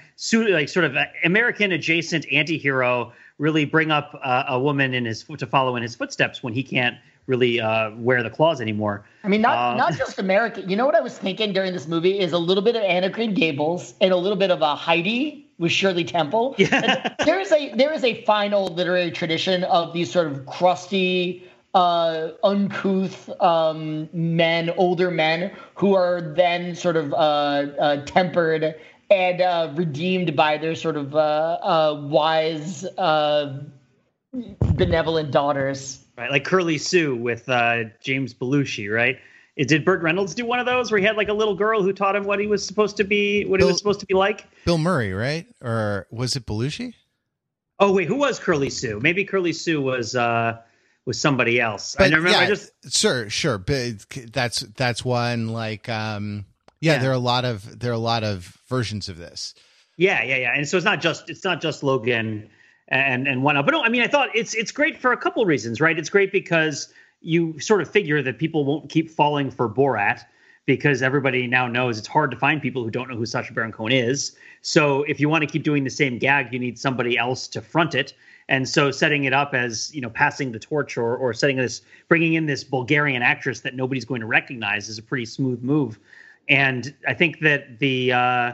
like sort of American adjacent anti-hero really bring up uh, a woman in his to follow in his footsteps when he can't really uh, wear the claws anymore. I mean, not uh, not just American. You know what I was thinking during this movie is a little bit of Anne of Green Gables and a little bit of a Heidi with Shirley Temple. Yeah. there is a there is a final literary tradition of these sort of crusty. Uh, uncouth um, men, older men, who are then sort of uh, uh, tempered and uh, redeemed by their sort of uh, uh, wise, uh, benevolent daughters. Right, like Curly Sue with uh, James Belushi, right? Did Burt Reynolds do one of those where he had like a little girl who taught him what he was supposed to be, what Bill, he was supposed to be like? Bill Murray, right? Or was it Belushi? Oh wait, who was Curly Sue? Maybe Curly Sue was was somebody else. But, I remember. Yeah, I just sure, sure. But that's that's one like um yeah, yeah, there are a lot of there are a lot of versions of this. Yeah, yeah, yeah. And so it's not just it's not just Logan and and whatnot. But no, I mean, I thought it's it's great for a couple reasons, right? It's great because you sort of figure that people won't keep falling for Borat because everybody now knows it's hard to find people who don't know who Sacha Baron Cohen is. So if you want to keep doing the same gag, you need somebody else to front it. And so setting it up as you know passing the torch or or setting this bringing in this Bulgarian actress that nobody's going to recognize is a pretty smooth move and I think that the uh,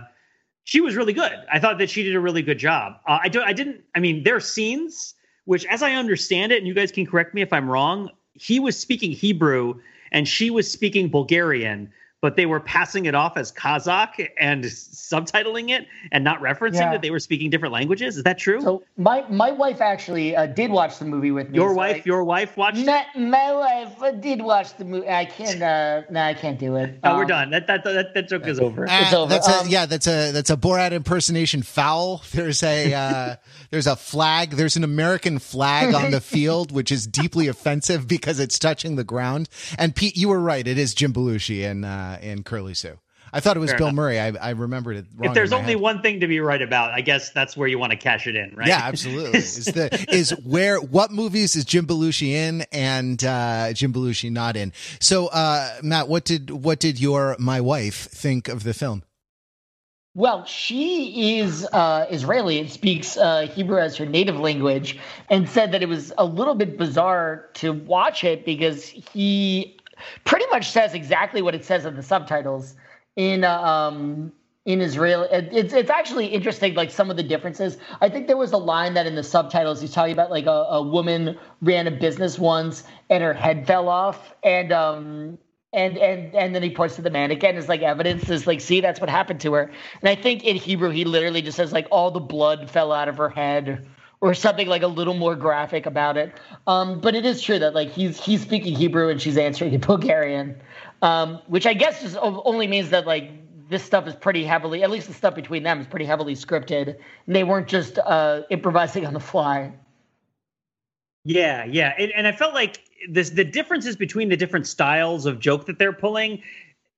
she was really good. I thought that she did a really good job. Uh, I don't. I didn't. I mean, there are scenes which, as I understand it, and you guys can correct me if I'm wrong. He was speaking Hebrew and she was speaking Bulgarian, but they were passing it off as Kazakh and subtitling it and not referencing yeah. that they were speaking different languages. Is that true? So my my wife actually uh, did watch the movie with me. Your so wife, I, your wife watched. My, my wife did watch the movie. I can't. Uh, no, I can't do it. Oh, um, we're done. That that that, that joke is over. Uh, it's over. That's um, a, yeah. That's a that's a Borat impersonation foul. There's a uh, there's a flag. There's an American flag on the field, which is deeply offensive because it's touching the ground. And Pete, you were right. It is Jim Belushi and uh, and Curly Sue. I thought it was Fair Bill enough. Murray. I, I remembered it. if there's only head. one thing to be right about, I guess that's where you want to cash it in, right? Yeah, absolutely. is the is where what movies is Jim Belushi in and uh, Jim Belushi not in? So, uh, Matt, what did what did your my wife think of the film? Well, she is uh, Israeli and speaks uh, Hebrew as her native language, and said that it was a little bit bizarre to watch it because he pretty much says exactly what it says in the subtitles in um in Israel. It's it's actually interesting, like some of the differences. I think there was a line that in the subtitles he's talking about like a, a woman ran a business once and her head fell off, and um and and and then he points to the mannequin as like evidence is like see that's what happened to her. And I think in Hebrew he literally just says like all the blood fell out of her head. Or something like a little more graphic about it, um, but it is true that like he's he's speaking Hebrew and she's answering in Bulgarian um, which I guess just only means that like this stuff is pretty heavily, at least the stuff between them is pretty heavily scripted, and they weren't just uh, improvising on the fly. Yeah, yeah, and, and I felt like this the differences between the different styles of joke that they're pulling.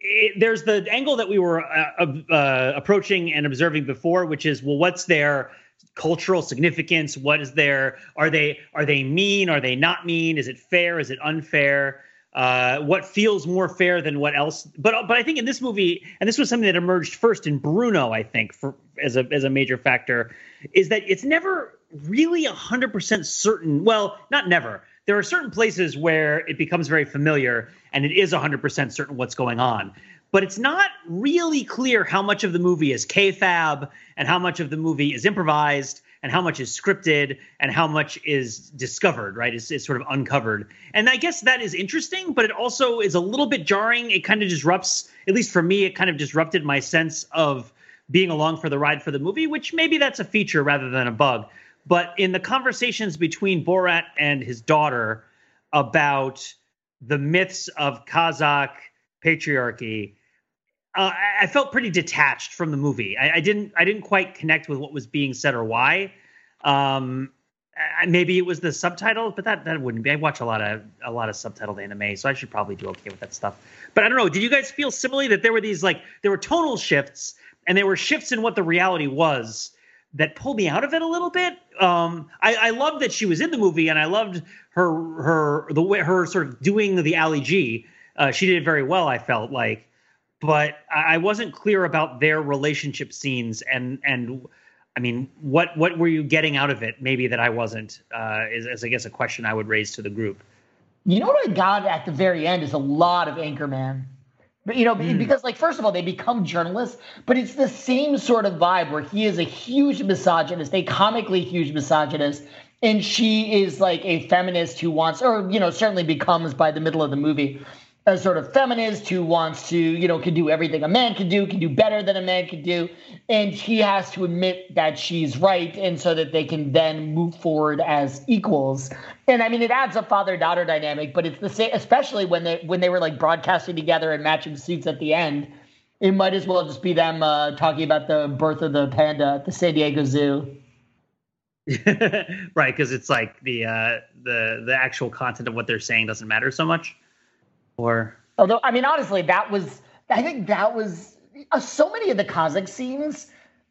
It, there's the angle that we were uh, uh, approaching and observing before, which is well, what's their cultural significance? What is their are they are they mean? Are they not mean? Is it fair? Is it unfair? uh, what feels more fair than what else. But but I think in this movie, and this was something that emerged first in Bruno, I think, for as a as a major factor, is that it's never really hundred percent certain. Well, not never. There are certain places where it becomes very familiar, and it is hundred percent certain what's going on. But it's not really clear how much of the movie is kayfabe and how much of the movie is improvised and how much is scripted and how much is discovered, right? It's sort of uncovered. And I guess that is interesting, but it also is a little bit jarring. It kind of disrupts, at least for me, it kind of disrupted my sense of being along for the ride for the movie, which maybe that's a feature rather than a bug. But in the conversations between Borat and his daughter about the myths of Kazakh patriarchy, uh, I felt pretty detached from the movie. I, I, didn't I didn't quite connect with what was being said or why. Um, uh, maybe it was the subtitles, but that that wouldn't be. I watch a lot of a lot of subtitled anime, so I should probably do okay with that stuff. But I don't know. Did you guys feel similarly that there were these like there were tonal shifts and there were shifts in what the reality was that pulled me out of it a little bit? Um, I, I loved that she was in the movie, and I loved her her the way her sort of doing the Ali G. Uh, she did it very well. I felt like, but I wasn't clear about their relationship scenes and and I mean, what what were you getting out of it? Maybe that I wasn't. Uh, is, is I guess a question I would raise to the group. You know what I got at the very end is a lot of Anchorman. But you know, mm. because like first of all, they become journalists, but it's the same sort of vibe where he is a huge misogynist, a comically huge misogynist, and she is like a feminist who wants, or you know, certainly becomes by the middle of the movie a sort of feminist who wants to, you know, can do everything a man can do, can do better than a man can do. And he has to admit that she's right. And so that they can then move forward as equals. And I mean, it adds a father daughter dynamic, but it's the same, especially when they, when they were like broadcasting together and matching suits at the end. It might as well just be them uh, talking about the birth of the panda at the San Diego Zoo. right, because it's like the uh, the the actual content of what they're saying doesn't matter so much. Or although I mean, honestly, that was I think that was uh, so many of the Kazakh scenes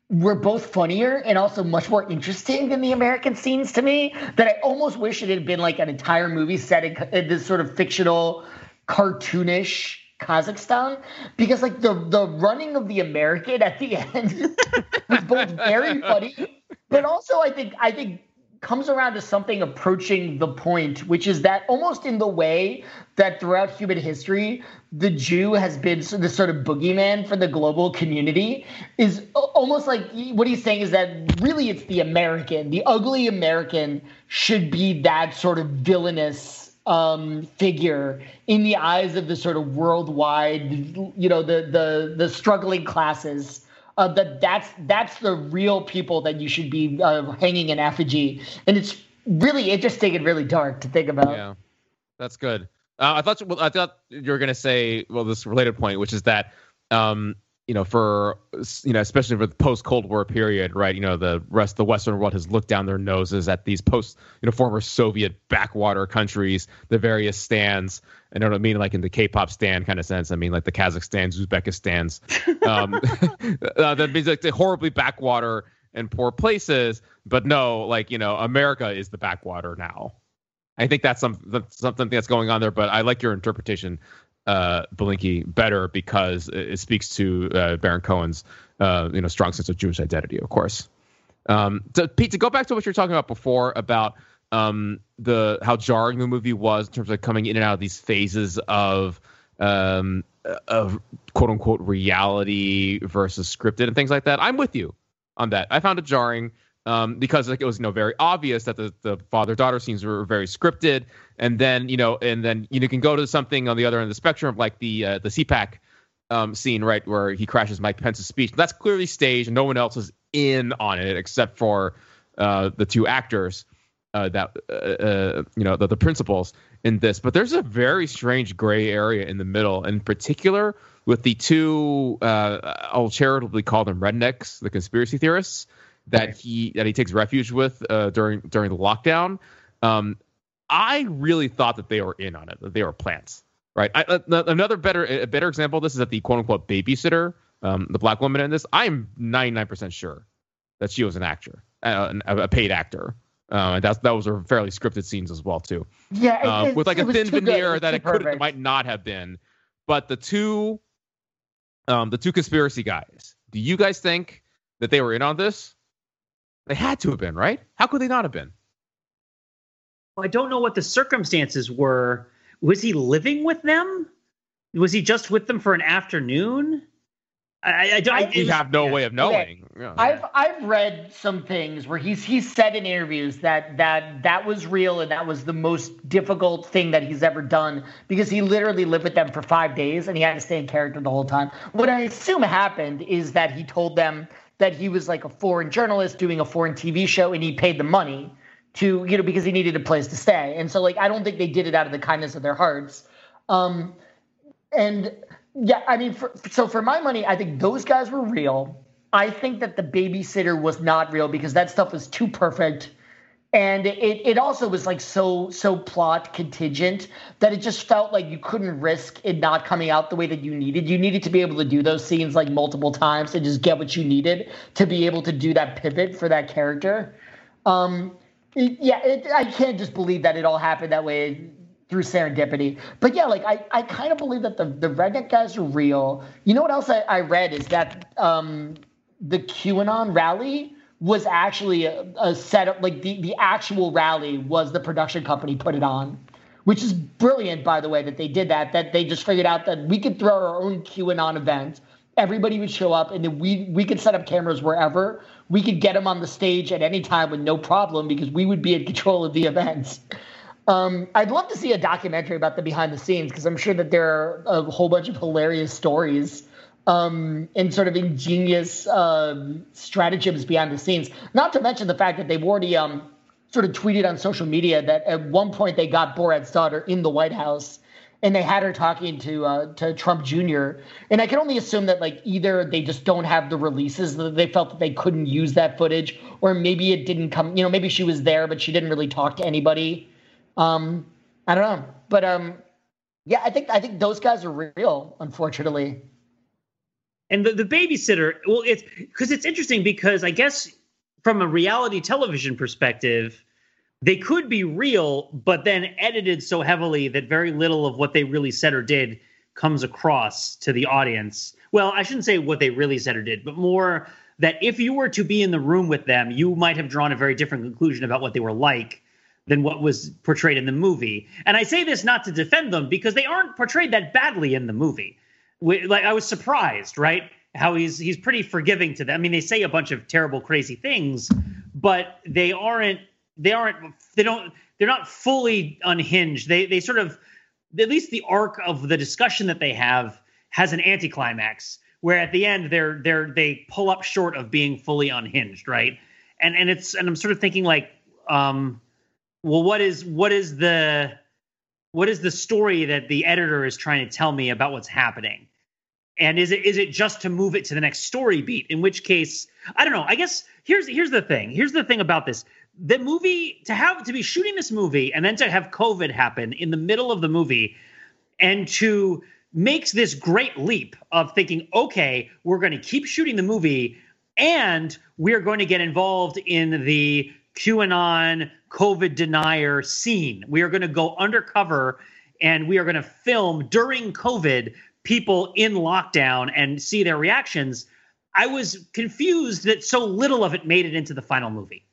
were both funnier and also much more interesting than the American scenes to me. That I almost wish it had been like an entire movie set in, in this sort of fictional, cartoonish Kazakhstan because like the the running of the American at the end was both very funny, but also I think I think comes around to something approaching the point, which is that almost in the way that throughout human history, the Jew has been the sort of boogeyman for the global community, is almost like what he's saying is that really it's the American, the ugly American should be that sort of villainous um, figure in the eyes of the sort of worldwide, you know, the the the struggling classes uh, that that's that's the real people that you should be uh, hanging in effigy, and it's really interesting and really dark to think about. Yeah, that's good. Uh, I thought I thought you were gonna say well this related point, which is that um, you know for you know especially for the post Cold War period, right? You know the rest of the Western world has looked down their noses at these post you know former Soviet backwater countries, the various stands, I don't mean like in the K-pop stand kind of sense. I mean like the Kazakhstans, Uzbekistans. Um, uh, that means like the horribly backwater and poor places. But no, like you know, America is the backwater now. I think that's some that's something that's going on there. But I like your interpretation, uh, Belinkie, better because it, speaks to uh, Baron Cohen's uh, you know strong sense of Jewish identity, of course. Um, to, Pete, to go back to what you're talking about before about um, the how jarring the movie was in terms of coming in and out of these phases of um, of quote unquote reality versus scripted and things like that. I'm with you on that. I found it jarring um, because like it was you know very obvious that the, the father daughter scenes were very scripted, and then you know and then you know, can go to something on the other end of the spectrum like the uh, the CPAC um, scene right where he crashes Mike Pence's speech. That's clearly staged, and no one else is in on it except for uh, the two actors uh, that uh, uh, you know the, the principles in this but there's a very strange gray area in the middle in particular with the two uh, i'll charitably call them rednecks the conspiracy theorists that he that he takes refuge with uh, during during the lockdown um, i really thought that they were in on it that they were plants right I, uh, another better a better example of this is that the quote unquote babysitter um, the black woman in this i'm 99% sure that she was an actor a, a paid actor uh, and that's that was a fairly scripted scenes as well too. Yeah, uh, with like a thin veneer that it could might not have been. But the two, um, the two conspiracy guys. Do you guys think that they were in on this? They had to have been, right? How could they not have been? Well, I don't know what the circumstances were. Was he living with them? Was he just with them for an afternoon? I, I don't. I, we have no yeah. way of knowing. Okay. Yeah. I've I've read some things where he's he's said in interviews that that that was real and that was the most difficult thing that he's ever done because he literally lived with them for five days and he had to stay in character the whole time. What I assume happened is that he told them that he was like a foreign journalist doing a foreign TV show and he paid the money to you know because he needed a place to stay and so like I don't think they did it out of the kindness of their hearts. Um, and yeah, I mean, for, so for my money, I think those guys were real. I think that the babysitter was not real because that stuff was too perfect and it, it also was like so so plot contingent that it just felt like you couldn't risk it not coming out the way that you needed. You needed to be able to do those scenes like multiple times and just get what you needed to be able to do that pivot for that character. Um it, yeah it, i can't just believe that it all happened that way through serendipity. But yeah like i, I kind of believe that the, the redneck guys are real. You know what else i, I read is that um the qanon rally was actually a, a setup like the, the actual rally was the production company put it on which is brilliant by the way that they did that that they just figured out that we could throw our own qanon event. Everybody would show up and then we we could set up cameras wherever. We could get them on the stage at any time with no problem because we would be in control of the events um, I'd love to see a documentary about the behind the scenes because I'm sure that there are a whole bunch of hilarious stories um, and sort of ingenious um, stratagems behind the scenes. Not to mention the fact that they've already um, sort of tweeted on social media that at one point they got Borat's daughter in the White House and they had her talking to uh, to Trump Jr. And I can only assume that like either they just don't have the releases that they felt that they couldn't use that footage, or maybe it didn't come. You know, maybe she was there but she didn't really talk to anybody. Um, I don't know, but um, yeah, I think I think those guys are real, unfortunately. And the, the babysitter, well, it's because it's interesting because I guess from a reality television perspective, they could be real, but then edited so heavily that very little of what they really said or did comes across to the audience. Well, I shouldn't say what they really said or did, but more that if you were to be in the room with them, you might have drawn a very different conclusion about what they were like than what was portrayed in the movie. And I say this not to defend them because they aren't portrayed that badly in the movie like I was surprised, right? How he's he's pretty forgiving to them. I mean, they say a bunch of terrible, crazy things, but they aren't they aren't they don't they're not fully unhinged. They they sort of at least the arc of the discussion that they have has an anticlimax where at the end they're they're they pull up short of being fully unhinged, right? And and it's and I'm sort of thinking like, um, well, what is what is the what is the story that the editor is trying to tell me about what's happening? And is it is it just to move it to the next story beat? In which case i don't know. I guess here's here's the thing. Here's the thing about this. The movie to have to be shooting this movie and then to have covid happen in the middle of the movie and to makes this great leap of thinking okay we're going to keep shooting the movie and we're going to get involved in the qanon covid denier scene. We are going to go undercover and we are going to film during covid people in lockdown and see their reactions, I was confused that so little of it made it into the final movie.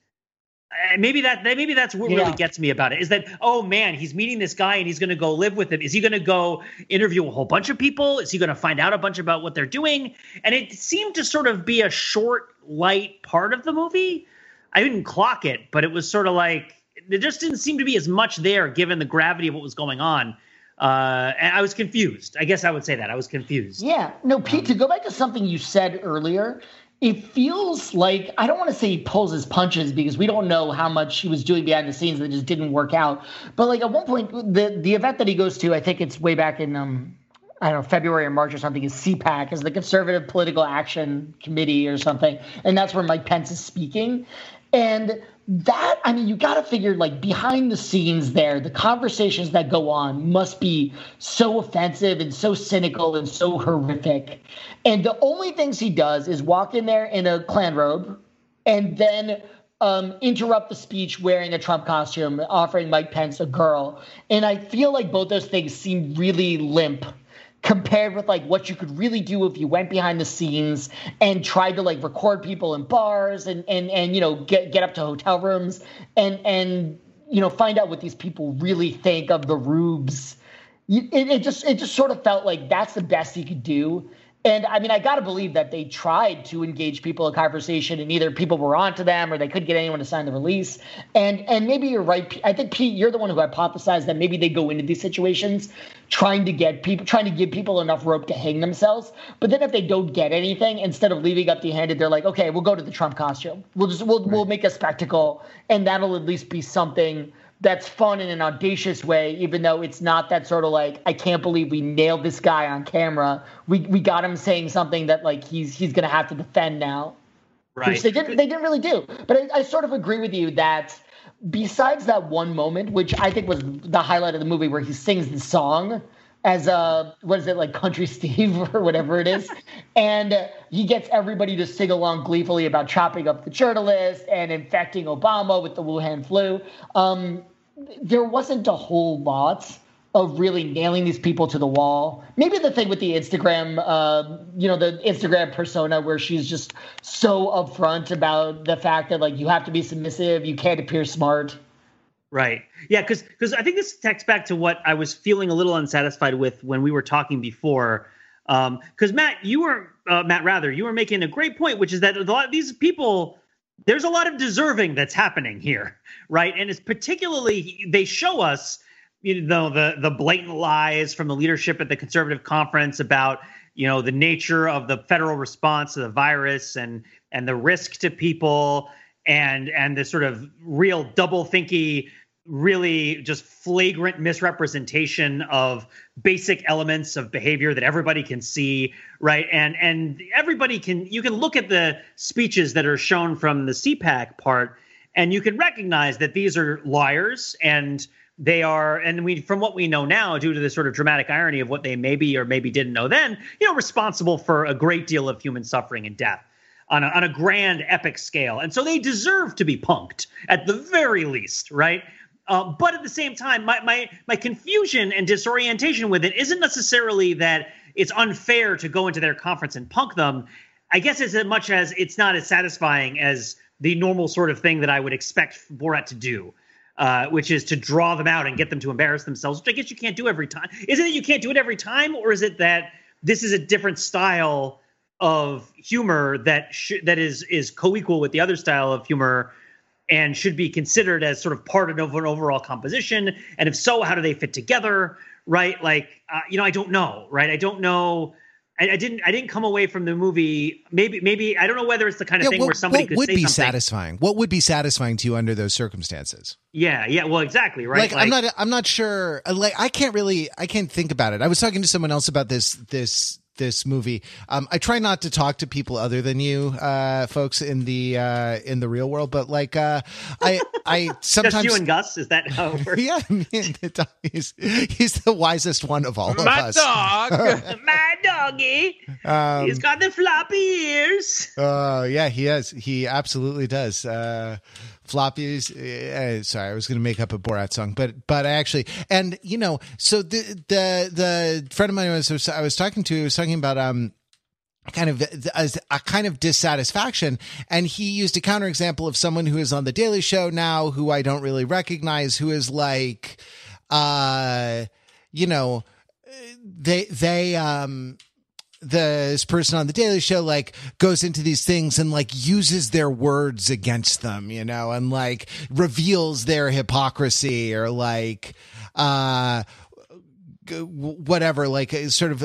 Uh, maybe that maybe that's what yeah. really gets me about it is that oh man he's meeting this guy and he's going to go live with him. Is he going to go interview a whole bunch of people? Is he going to find out a bunch about what they're doing? And it seemed to sort of be a short light part of the movie. I didn't clock it but it was sort of like there just didn't seem to be as much there given the gravity of what was going on uh, and I was confused. I guess I would say that I was confused. Yeah. No, Pete. Um, to go back to something you said earlier, it feels like I don't want to say he pulls his punches because we don't know how much he was doing behind the scenes that just didn't work out. But like at one point, the the event that he goes to, I think it's way back in um I don't know, February or March or something is CPAC, is the Conservative Political Action Committee or something. And that's where Mike Pence is speaking. And that i mean you got to figure like behind the scenes there the conversations that go on must be so offensive and so cynical and so horrific and the only things he does is walk in there in a Klan robe and then um, interrupt the speech wearing a Trump costume, offering Mike Pence a girl. And I feel like both those things seem really limp compared with like what you could really do if you went behind the scenes and tried to like record people in bars and and and you know get get up to hotel rooms and and you know find out what these people really think of the rubes. It, it just it just sort of felt like that's the best he could do and I mean, I got to believe that they tried to engage people in conversation, and either people were onto them or they couldn't get anyone to sign the release. And and maybe you're right. I think Pete, you're the one who hypothesized that maybe they go into these situations trying to get people, trying to give people enough rope to hang themselves. But then if they don't get anything, instead of leaving up the handed, they're like, okay, we'll go to the Trump costume. We'll just we'll right. we'll make a spectacle, and that'll at least be something that's fun in an audacious way, even though it's not that sort of like I can't believe we nailed this guy on camera. We we got him saying something that like he's he's gonna have to defend now. Right. Which they didn't they didn't really do. But I, I sort of agree with you that besides that one moment, which I think was the highlight of the movie, where he sings the song as a what is it like country steve or whatever it is and he gets everybody to sing along gleefully about chopping up the journalist and infecting obama with the wuhan flu um, there wasn't a whole lot of really nailing these people to the wall. Maybe the thing with the Instagram, uh, you know, the Instagram persona where she's just so upfront about the fact that like you have to be submissive, you can't appear smart. Right. Yeah, because because I think this takes back to what I was feeling a little unsatisfied with when we were talking before. Because um, Matt, you were uh, Matt Wrather you were making a great point, which is that a lot of these people there's a lot of deserving that's happening here, right? And it's particularly they show us you know the the blatant lies from the leadership at the conservative conference about you know the nature of the federal response to the virus and and the risk to people and and the sort of real double thinky really just flagrant misrepresentation of basic elements of behavior that everybody can see right? And and everybody can you can look at the speeches that are shown from the CPAC part and you can recognize that these are liars and they are and we from what we know now due to the sort of dramatic irony of what they maybe or maybe didn't know then you know responsible for a great deal of human suffering and death on a, on a grand epic scale. And so they deserve to be punked at the very least right uh, but at the same time my, my my confusion and disorientation with it isn't necessarily that it's unfair to go into their conference and punk them i guess as much as it's not as satisfying as the normal sort of thing that i would expect borat to do uh, which is to draw them out and get them to embarrass themselves, which I guess you can't do every time. Is it that you can't do it every time, or is it that this is a different style of humor that sh- that is is co-equal with the other style of humor and should be considered as sort of part of an overall composition? And if so, how do they fit together? Right? Like, uh, you know, I don't know. Right? I don't know I, I, didn't I didn't come away from the movie. Maybe maybe I don't know whether it's the kind of yeah, thing what, where somebody could say what would be something. satisfying. What would be satisfying to you under those circumstances? Yeah, yeah. Well, exactly. Right. Like, like I'm not I'm not sure. Like I can't really I can't think about it. I was talking to someone else about this this this movie. Um, I try not to talk to people other than you, uh, folks in the uh, in the real world, but like uh, I I sometimes Just you and Gus is that how it works? yeah, he's he's the wisest one of all My of us. My dog. My doggy, Um, he's got the floppy ears. Uh, yeah, he has. He absolutely does. Uh, floppies. Uh, sorry, I was going to make up a Borat song, but but actually, and you know, so the the the friend of mine was I was talking to was talking about um kind of a, a kind of dissatisfaction and he used a counterexample of someone who is on the daily show now who i don't really recognize who is like uh you know they they um this person on the daily show like goes into these things and like uses their words against them you know and like reveals their hypocrisy or like uh whatever like sort of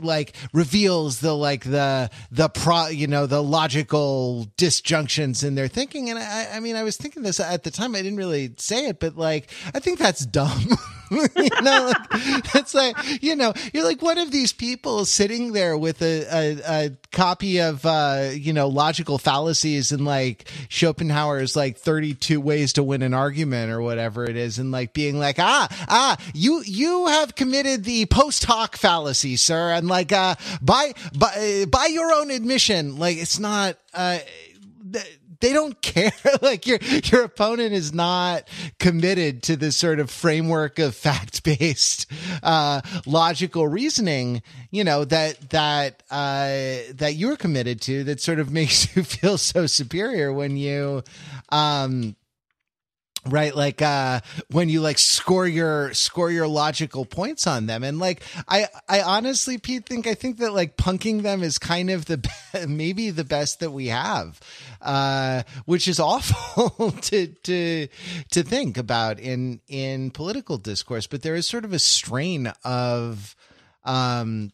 like reveals the like the the pro you know the logical disjunctions in their thinking. And i i mean i was thinking this at the time i didn't really say it but like i think that's dumb you know like, it's like you know you're like one of these people sitting there with a a, a copy of uh you know logical fallacies and like schopenhauer's like 32 ways to win an argument or whatever it is and like being like ah ah you you have committed the post hoc fallacy sir and like uh by by by your own admission. Like it's not uh they don't care. Like your your opponent is not committed to this sort of framework of fact-based uh logical reasoning you know that that uh that you're committed to that sort of makes you feel so superior when you um right? Like uh when you like score your score your logical points on them. And like i i honestly pete think i think that like punking them is kind of the maybe the best that we have uh which is awful to to to think about in in political discourse. But there is sort of a strain of um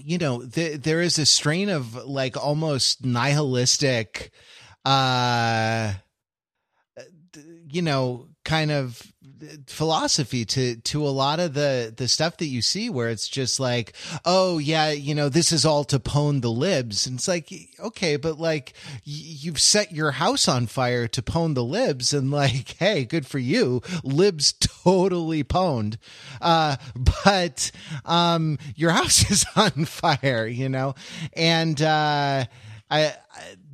you know th- there is a strain of like almost nihilistic uh you know kind of philosophy to to a lot of the the stuff that you see where it's just like oh yeah you know this is all to pwn the libs. And it's like okay but like y- you've set your house on fire to pwn the libs and like hey good for you. Libs totally pwned. Uh but um your house is on fire you know? And uh I, I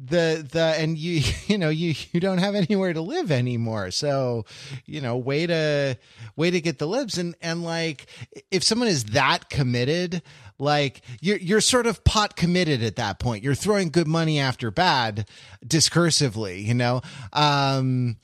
the the and you you know you you don't have anywhere to live anymore. So you know way to way to get the libs. And and like if someone is that committed like you're you're sort of pot committed at that point. You're throwing good money after bad discursively you know? Um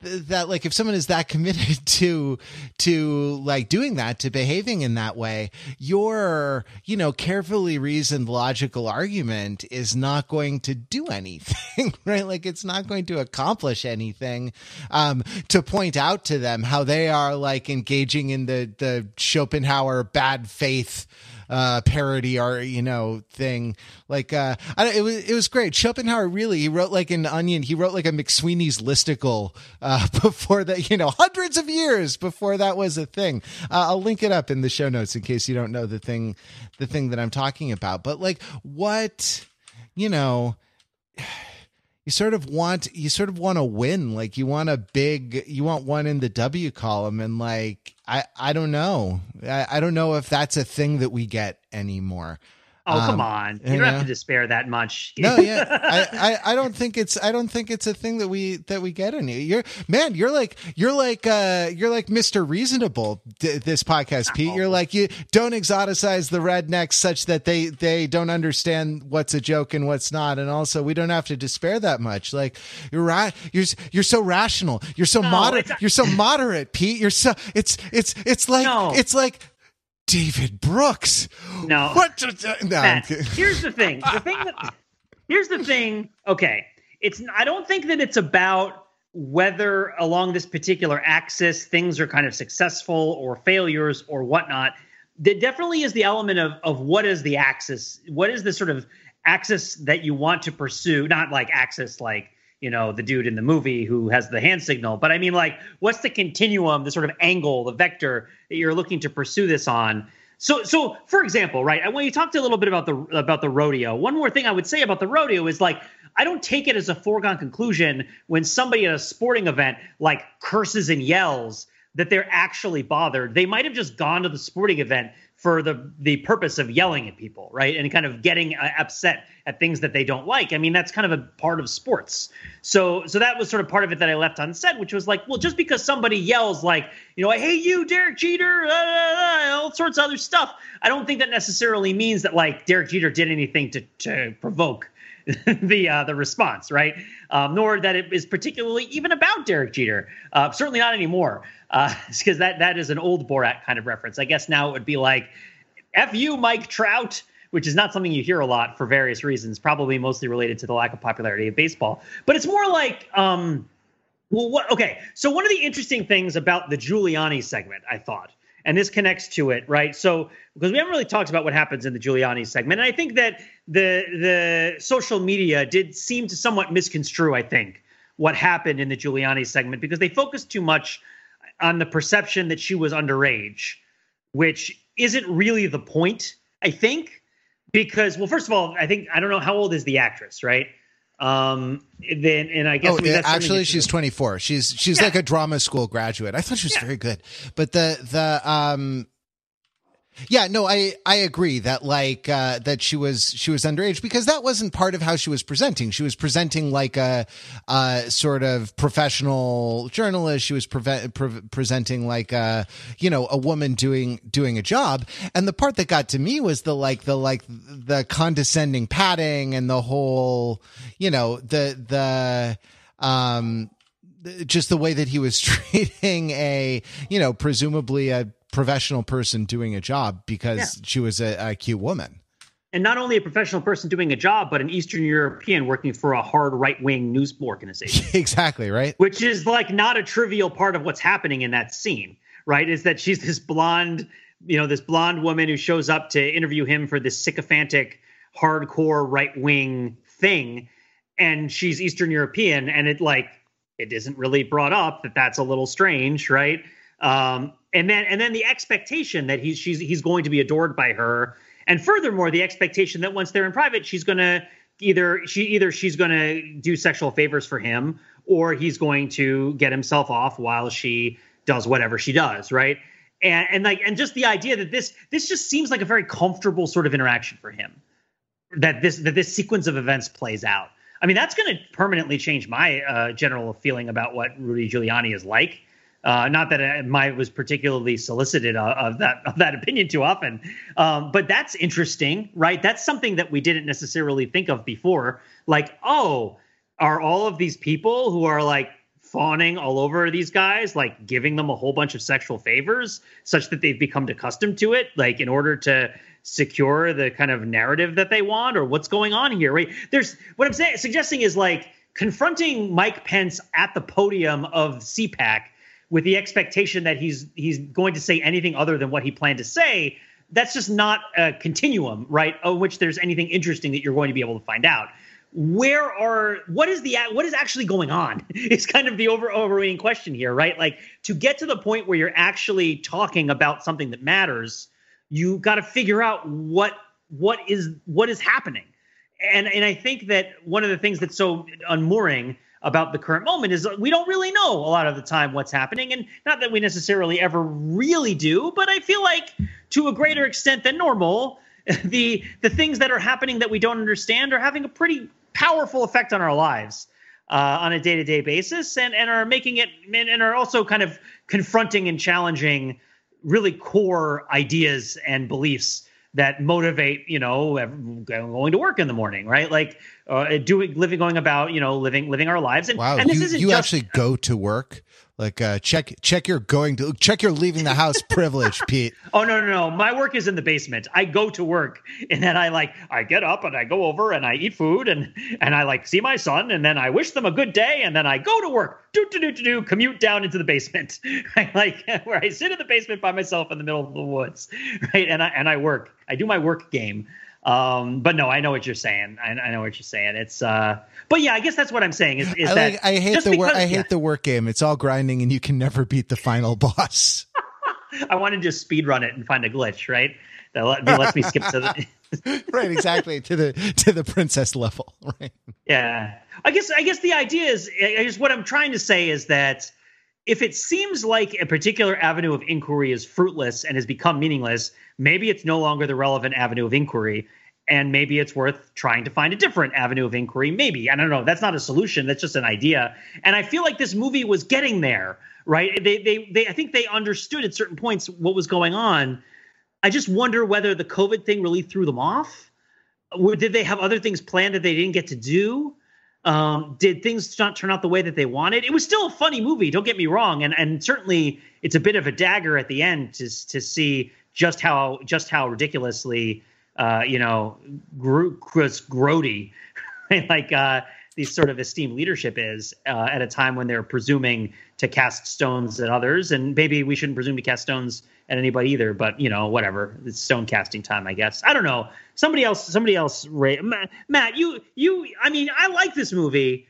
that like if someone is that committed to to like doing that to behaving in that way your you know carefully reasoned logical argument is not going to do anything right? Like it's not going to accomplish anything um to point out to them how they are like engaging in the the schopenhauer bad faith uh, parody or you know thing. Like uh, I, it was it was great. Schopenhauer really he wrote like an Onion. He wrote like a McSweeney's listicle uh, before that. You know, hundreds of years before that was a thing. Uh, I'll link it up in the show notes in case you don't know the thing the thing that I'm talking about. But like what you know you sort of want you sort of want to win like you want a big you want one in the w column and like i i don't know. I, I don't know if that's a thing that we get anymore Oh Um, come on! You you don't have to despair that much. no yeah. I, I i don't think it's i don't think it's a thing that we that we get any you're man you're like you're like uh you're like mr reasonable th- this podcast pete. You're like you don't exoticize the rednecks such that they they don't understand what's a joke and what's not. And also we don't have to despair that much. Like you're right you're you're so rational. You're so moderate it's- you're so moderate pete. You're so it's it's it's like No. it's like david brooks No. what no, Matt, here's the thing. The thing that here's the thing. Okay, it's I don't think that it's about whether along this particular axis things are kind of successful or failures or whatnot. There definitely is the element of of what is the axis? What is the sort of axis that you want to pursue? Not like axis like you know the dude in the movie who has the hand signal but i mean like what's the continuum the sort of angle the vector that you're looking to pursue this on so, so for example, right, when you talked a little bit about the about the rodeo, one more thing I would say about the rodeo is like I don't take it as a foregone conclusion when somebody at a sporting event like curses and yells that they're actually bothered. They might have just gone to the sporting event for the the purpose of yelling at people, right, and kind of getting uh, upset at things that they don't like. I mean, that's kind of a part of sports. So, so that was sort of part of it that I left unsaid, which was like, well, just because somebody yells like, you know, I hate you, Derek Jeter, uh, uh, all sorts of other stuff, I don't think that necessarily means that like Derek Jeter did anything to to provoke the uh, the response, right? Um, nor that it is particularly even about Derek Jeter. Uh, certainly not anymore, because that that is an old Borat kind of reference. I guess now it would be like, "F you, Mike Trout." Which is not something you hear a lot for various reasons, probably mostly related to the lack of popularity of baseball. But it's more like, um, well, what? Okay, so one of the interesting things about the Giuliani segment, I thought, and this connects to it, right? So because we haven't really talked about what happens in the Giuliani segment, and I think that the the social media did seem to somewhat misconstrue, I think, what happened in the Giuliani segment because they focused too much on the perception that she was underage, which isn't really the point, I think. Because, well, first of all, I think I don't know how old is the actress, right? Um, then, and I guess Oh, I mean, actually, she's 24. She's she's Yeah. like a drama school graduate. I thought she was very good, but the the um, yeah, no, I I agree that like uh, that she was she was underage because that wasn't part of how she was presenting. She was presenting like a, uh sort of professional journalist. She was preve- pre- presenting like a you know a woman doing doing a job. And the part that got to me was the like the like the condescending patting and the whole you know the the um just the way that he was treating a you know presumably a professional person doing a job because Yeah. she was a, a cute woman and not only a professional person doing a job, but an Eastern European working for a hard right wing news organization, exactly right which is like not a trivial part of what's happening in that scene, right? Is that she's this blonde, you know, this blonde woman who shows up to interview him for this sycophantic, hardcore right wing thing, and she's Eastern European, and it like it isn't really brought up that that's a little strange, right? Um, and then and then the expectation that he's she's he's going to be adored by her, and furthermore the expectation that once they're in private, she's going to either she either she's going to do sexual favors for him or he's going to get himself off while she does whatever she does, right? And and like and just the idea that this this just seems like a very comfortable sort of interaction for him. That this that this sequence of events plays out. I mean, that's going to permanently change my uh, general feeling about what Rudy Giuliani is like. Uh, not that my was particularly solicited of, of, that of that opinion too often, um, but that's interesting, right? That's something that we didn't necessarily think of before. Like, oh, are all of these people who are like fawning all over these guys, like giving them a whole bunch of sexual favors, such that they've become accustomed to it, like in order to secure the kind of narrative that they want, or what's going on here? Right? There's what I'm saying, suggesting is like confronting Mike Pence at the podium of CPAC with the expectation that he's he's going to say anything other than what he planned to say, that's just not a continuum, right? Of which there's anything interesting that you're going to be able to find out. Where are what is the what is actually going on? It's kind of the over overweening question here, right? Like to get to the point where you're actually talking about something that matters, you got to figure out what what is what is happening. And and I think that one of the things that's so unmooring about the current moment is we don't really know a lot of the time what's happening. And not that we necessarily ever really do but i feel like to a greater extent than normal the the things that are happening that we don't understand are having a pretty powerful effect on our lives uh, on a day-to-day basis and and are making it and are also kind of confronting and challenging really core ideas and beliefs that motivate you know going to work in the morning right? Like uh, doing living going about you know living living our lives. And wow and this you, isn't you just, actually go to work like uh check check your going to check your leaving the house privilege pete. Oh no no no. My work is in the basement. I go to work and then i like i get up and i go over and i eat food and and i like see my son and then i wish them a good day and then i go to work. Do do do do do commute down into the basement. Right like where i sit in the basement by myself in the middle of the woods right? And i and i work. I do my work game um, but no, I know what you're saying. I, I, know what you're saying. It's, uh, but yeah, I guess that's what I'm saying. Is, is I, that like, I hate the work. I hate yeah. the work game. It's all grinding, and you can never beat the final boss. I want to just speed run it and find a glitch, right? That, let, that lets me skip to the. right, exactly to the to the princess level, right? Yeah, I guess I guess the idea is, I guess what I'm trying to say is that if it seems like a particular avenue of inquiry is fruitless and has become meaningless, maybe it's no longer the relevant avenue of inquiry. And maybe it's worth trying to find a different avenue of inquiry. Maybe. I don't know. That's not a solution. That's just an idea. And I feel like this movie was getting there, right? They, they, they, I think they understood at certain points what was going on. I just wonder whether the COVID thing really threw them off. Or did they have other things planned that they didn't get to do? Um, did things not turn out the way that they wanted? It was still a funny movie. Don't get me wrong, and and certainly it's a bit of a dagger at the end to to see just how just how ridiculously uh, you know Chris grody like uh, these sort of esteemed leadership is uh, at a time when they're presuming to cast stones at others, and maybe we shouldn't presume to cast stones at anybody either. But you know, whatever. It's stone casting time, I guess. I don't know. Somebody else. Somebody else. Matt, Matt, you you. I mean, I like this movie.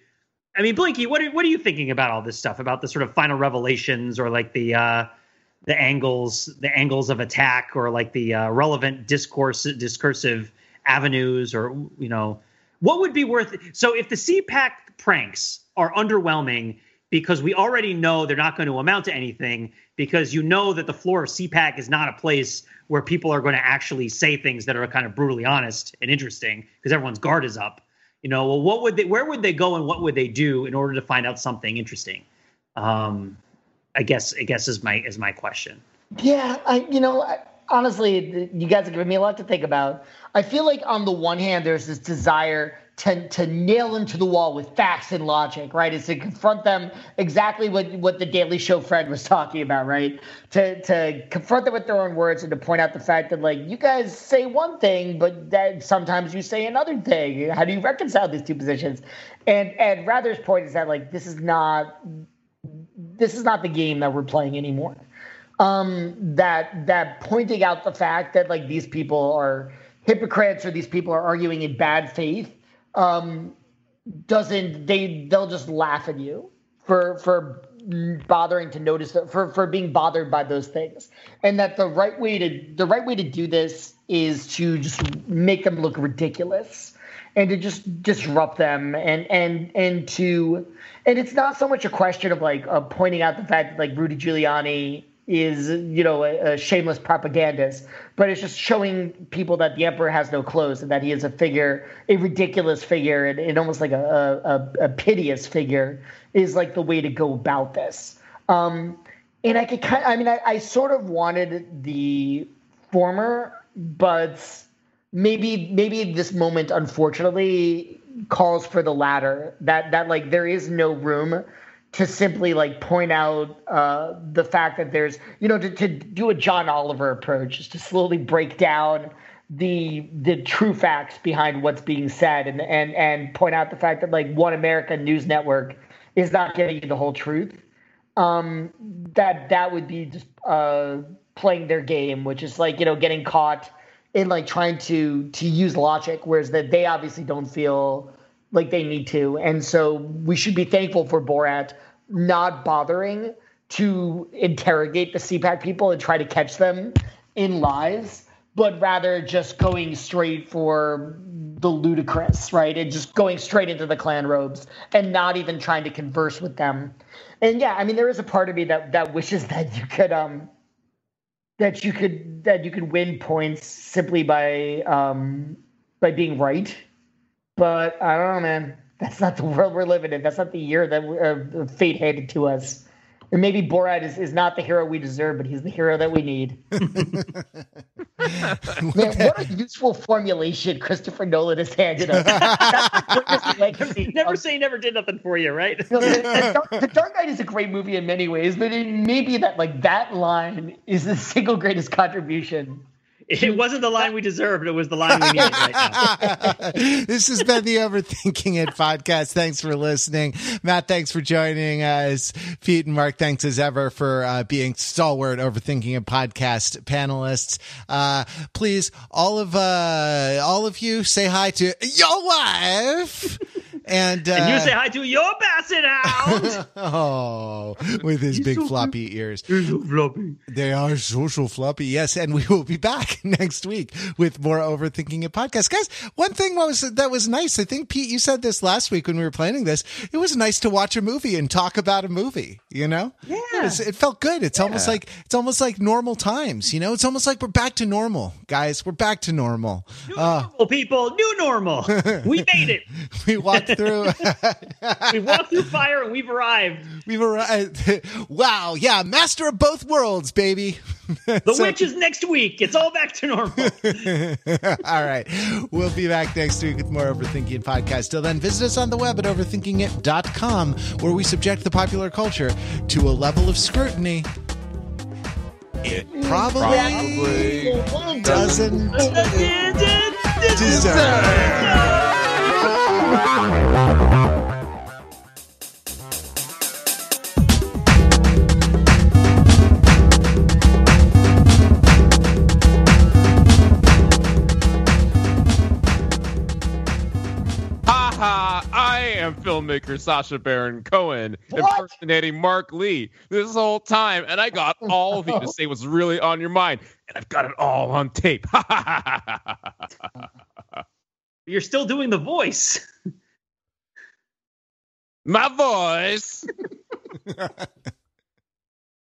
I mean, Belinkie, what are what are you thinking about all this stuff about the sort of final revelations or like the uh, the angles the angles of attack or like the uh, relevant discourse discursive avenues or you know what would be worth so if the CPAC pranks are underwhelming because we already know they're not going to amount to anything because you know that the floor of CPAC is not a place where people are going to actually say things that are kind of brutally honest and interesting because everyone's guard is up. You know, well, what would they? Where would they go and what would they do in order to find out something interesting? Um, I guess I guess is my is my question. Yeah, I you know I, honestly, you guys have given me a lot to think about. I feel like on the one hand, there's this desire to, to nail them to the wall with facts and logic, right? Is to confront them exactly what, what the Daily Show Fred was talking about, right? To to confront them with their own words and to point out the fact that like you guys say one thing, but that sometimes you say another thing. How do you reconcile these two positions? And and Wrather's point is that like this is not this is not the game that we're playing anymore. Um, that that pointing out the fact that like these people are hypocrites or these people are arguing in bad faith um, doesn't they they'll just laugh at you for for bothering to notice for for being bothered by those things and that the right way to the right way to do this is to just make them look ridiculous and to just disrupt them and and and to and it's not so much a question of like uh, pointing out the fact that like Rudy Giuliani is you know a, a, shameless propagandist, but it's just showing people that the emperor has no clothes and that he is a figure, a ridiculous figure, and, and almost like a, a, a piteous figure is like the way to go about this. Um, and I could kind, of, I mean, I, I sort of wanted the former, but maybe maybe this moment unfortunately calls for the latter. That that like there is no room to simply like point out uh, the fact that there's you know to, to do a John Oliver approach is to slowly break down the the true facts behind what's being said and and and point out the fact that like one American news network is not getting you the whole truth. Um, that that would be just uh, playing their game, which is like you know getting caught in like trying to to use logic, whereas that they obviously don't feel like they need to. And so we should be thankful for Borat not bothering to interrogate the CPAC people and try to catch them in lies, but rather just going straight for the ludicrous, right? And just going straight into the Klan robes and not even trying to converse with them. And yeah, I mean, there is a part of me that that wishes that you could um that you could that you could win points simply by um by being right but I don't know, man. That's not the world we're living in. That's not the year that uh, fate handed to us. And maybe Borat is, is not the hero we deserve, but he's the hero that we need. Man, what a useful formulation Christopher Nolan has handed us. never say never did nothing for you, right? You know, the, the, Dark, the, Dark Knight is a great movie in many ways, but it may be that like that line is the single greatest contribution it wasn't the line we deserved. It was the line we needed right this has been the Overthinking It podcast. Thanks for listening. Matt, thanks for joining us. Pete and Mark, thanks as ever for uh, being stalwart Overthinking It podcast panelists. Uh, please, all of, uh, all of you say hi to your wife. And, uh, and you say hi to your basset hound. oh, with his big so floppy ears. They're so floppy. They are so, so floppy. Yes. And we will be back next week with more Overthinking It podcast. Guys, one thing was that was nice. I think, Pete, you said this last week when we were planning this. It was nice to watch a movie and talk about a movie, you know? Yeah. It, was, it felt good. It's yeah. almost like, it's almost like normal times, you know? It's almost like we're back to normal, guys. We're back to normal. New uh, normal, people. New normal. we made it. we walked through. we walked through fire and we've arrived. We've arrived. Wow. Yeah. Master of both worlds, baby. The so, witch is next week. It's all back to normal. all right. We'll be back next week with more Overthinking Podcast. Till then, visit us on the web at overthinkingit.com, where we subject the popular culture to a level of scrutiny it probably, probably doesn't deserve. I am filmmaker Sacha Baron Cohen what? impersonating Mark Lee this whole time, and I got all of you to say what's really on your mind, and I've got it all on tape. You're still doing the voice. My voice.